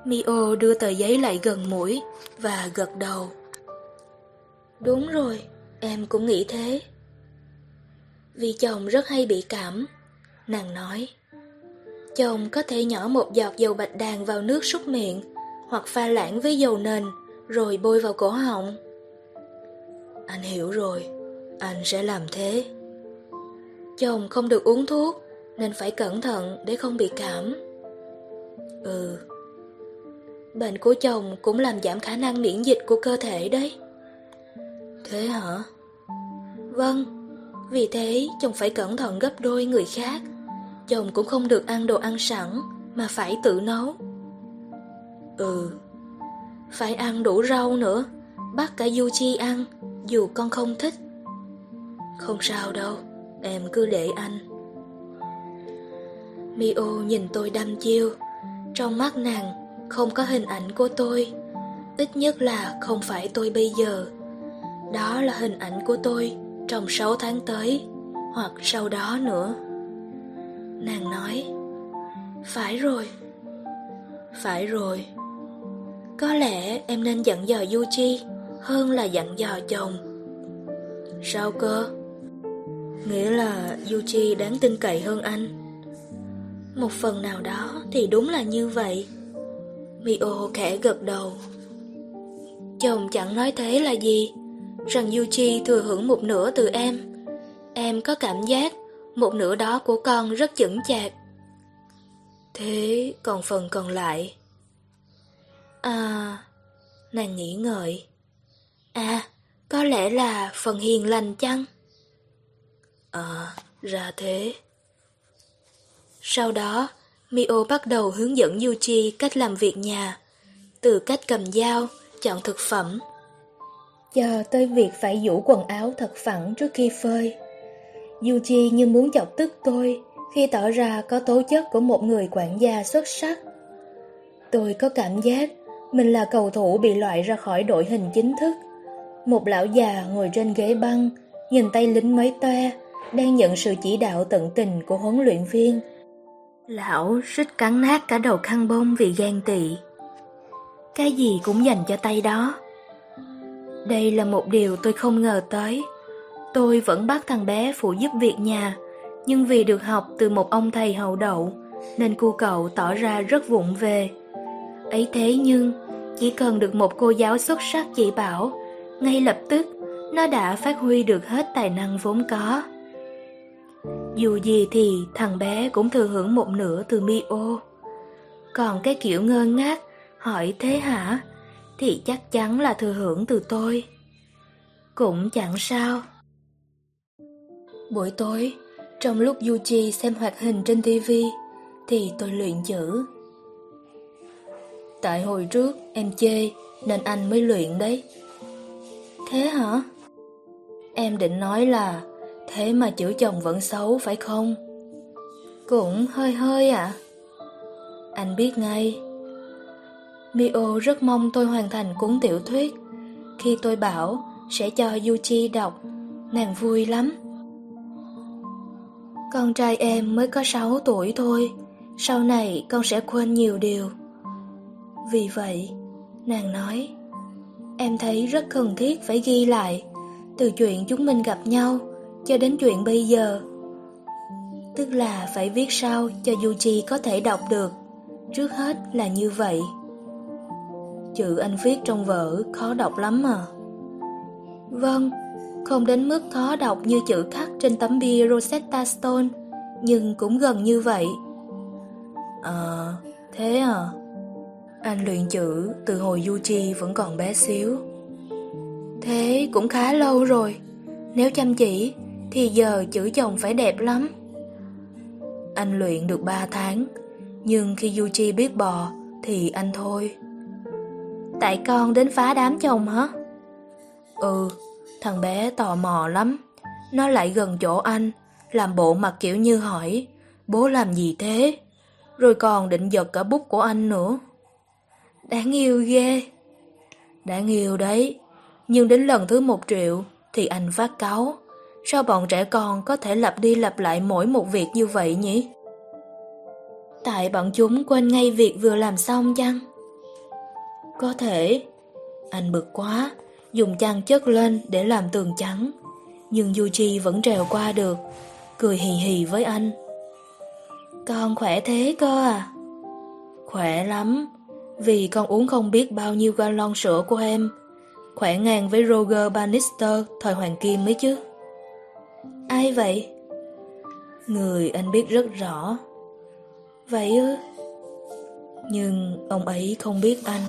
Mio đưa tờ giấy lại gần mũi và gật đầu. Đúng rồi, em cũng nghĩ thế. Vì chồng rất hay bị cảm, nàng nói. Chồng có thể nhỏ một giọt dầu bạch đàn vào nước súc miệng hoặc pha loãng với dầu nền rồi bôi vào cổ họng. Anh hiểu rồi, anh sẽ làm thế. Chồng không được uống thuốc nên phải cẩn thận để không bị cảm. Ừ. Bệnh của chồng cũng làm giảm khả năng miễn dịch của cơ thể đấy. Thế hả? Vâng, vì thế chồng phải cẩn thận gấp đôi người khác. Chồng cũng không được ăn đồ ăn sẵn mà phải tự nấu. Ừ, phải ăn đủ rau nữa, bắt cả Du Chi ăn, dù con không thích. Không sao đâu, em cứ để anh. Mio nhìn tôi đăm chiêu, trong mắt nàng không có hình ảnh của tôi, ít nhất là không phải tôi bây giờ. Đó là hình ảnh của tôi trong 6 tháng tới, hoặc sau đó nữa. Nàng nói, phải rồi, phải rồi. Có lẽ em nên dặn dò Yuchi hơn là dặn dò chồng. Sao cơ? Nghĩa là Yuchi đáng tin cậy hơn anh. Một phần nào đó thì đúng là như vậy. Mio khẽ gật đầu. Chồng chẳng nói thế là gì, rằng Yuchi thừa hưởng một nửa từ em. Em có cảm giác một nửa đó của con rất chững chạc. Thế còn phần còn lại? À, nàng nghĩ ngợi. À, có lẽ là phần hiền lành chăng? À, ra thế. Sau đó, Mio bắt đầu hướng dẫn Yuchi cách làm việc nhà, từ cách cầm dao, chọn thực phẩm, cho tới việc phải vũ quần áo thật phẳng trước khi phơi. Yuchi như muốn chọc tức tôi khi tỏ ra có tố chất của một người quản gia xuất sắc. Tôi có cảm giác mình là cầu thủ bị loại ra khỏi đội hình chính thức. Một lão già ngồi trên ghế băng, nhìn tay lính mấy toe, đang nhận sự chỉ đạo tận tình của huấn luyện viên. Lão rít cắn nát cả đầu khăn bông vì ghen tị. Cái gì cũng dành cho tay đó. Đây là một điều tôi không ngờ tới. Tôi vẫn bắt thằng bé phụ giúp việc nhà, nhưng vì được học từ một ông thầy hậu đậu, nên cô cậu tỏ ra rất vụng về. Ấy thế nhưng, chỉ cần được một cô giáo xuất sắc chỉ bảo, ngay lập tức nó đã phát huy được hết tài năng vốn có. Dù gì thì thằng bé cũng thừa hưởng một nửa từ Mio. Còn cái kiểu ngơ ngác, hỏi thế hả, thì chắc chắn là thừa hưởng từ tôi. Cũng chẳng sao. Buổi tối, trong lúc Yuji xem hoạt hình trên TV, thì tôi luyện chữ. Tại hồi trước em chê nên anh mới luyện đấy. Thế hả? Em định nói là thế mà chữ chồng vẫn xấu phải không? Cũng hơi hơi ạ. À? Anh biết ngay. Mio rất mong tôi hoàn thành cuốn tiểu thuyết. Khi tôi bảo sẽ cho Yuchi đọc, nàng vui lắm. Con trai em mới có 6 tuổi thôi, sau này con sẽ quên nhiều điều. Vì vậy, nàng nói, em thấy rất cần thiết phải ghi lại, từ chuyện chúng mình gặp nhau cho đến chuyện bây giờ. Tức là phải viết sao cho Yuji có thể đọc được, trước hết là như vậy. Chữ anh viết trong vở khó đọc lắm mà. Vâng, không đến mức khó đọc như chữ khắc trên tấm bia Rosetta Stone, nhưng cũng gần như vậy. À, thế à? Anh luyện chữ từ hồi Yuji vẫn còn bé xíu. Thế cũng khá lâu rồi. Nếu chăm chỉ thì giờ chữ chồng phải đẹp lắm. Anh luyện được 3 tháng, nhưng khi Yuji biết bò thì anh thôi. Tại con đến phá đám chồng hả? Ừ, thằng bé tò mò lắm. Nó lại gần chỗ anh, làm bộ mặt kiểu như hỏi, bố làm gì thế? Rồi còn định giật cả bút của anh nữa. Đáng yêu ghê. Đáng yêu đấy. Nhưng đến lần thứ một triệu thì anh phát cáu. Sao bọn trẻ con có thể lặp đi lặp lại mỗi một việc như vậy nhỉ? Tại bọn chúng quên ngay việc vừa làm xong chăng? Có thể. Anh bực quá, dùng chăn chất lên để làm tường trắng. Nhưng Yuji vẫn trèo qua được, cười hì hì với anh. Con khỏe thế cơ à? Khỏe lắm, vì con uống không biết bao nhiêu gallon sữa của em. Khỏe ngang với Roger Bannister, thời Hoàng Kim mới chứ. Ai vậy? Người anh biết rất rõ. Vậy ư? Nhưng ông ấy không biết anh.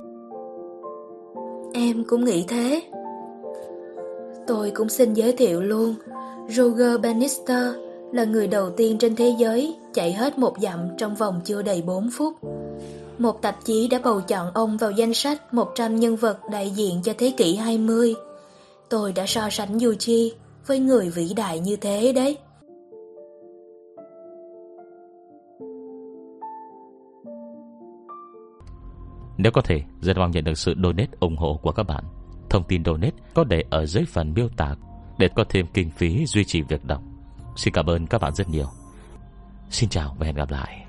Em cũng nghĩ thế. Tôi cũng xin giới thiệu luôn. Roger Bannister là người đầu tiên trên thế giới chạy hết một dặm trong vòng chưa đầy 4 phút. Một tạp chí đã bầu chọn ông vào danh sách 100 nhân vật đại diện cho thế kỷ 20. Tôi đã so sánh Yuji với người vĩ đại như thế đấy. Nếu có thể, rất mong nhận được sự donate ủng hộ của các bạn. Thông tin donate có để ở dưới phần miêu tả để có thêm kinh phí duy trì việc đọc. Xin cảm ơn các bạn rất nhiều. Xin chào và hẹn gặp lại.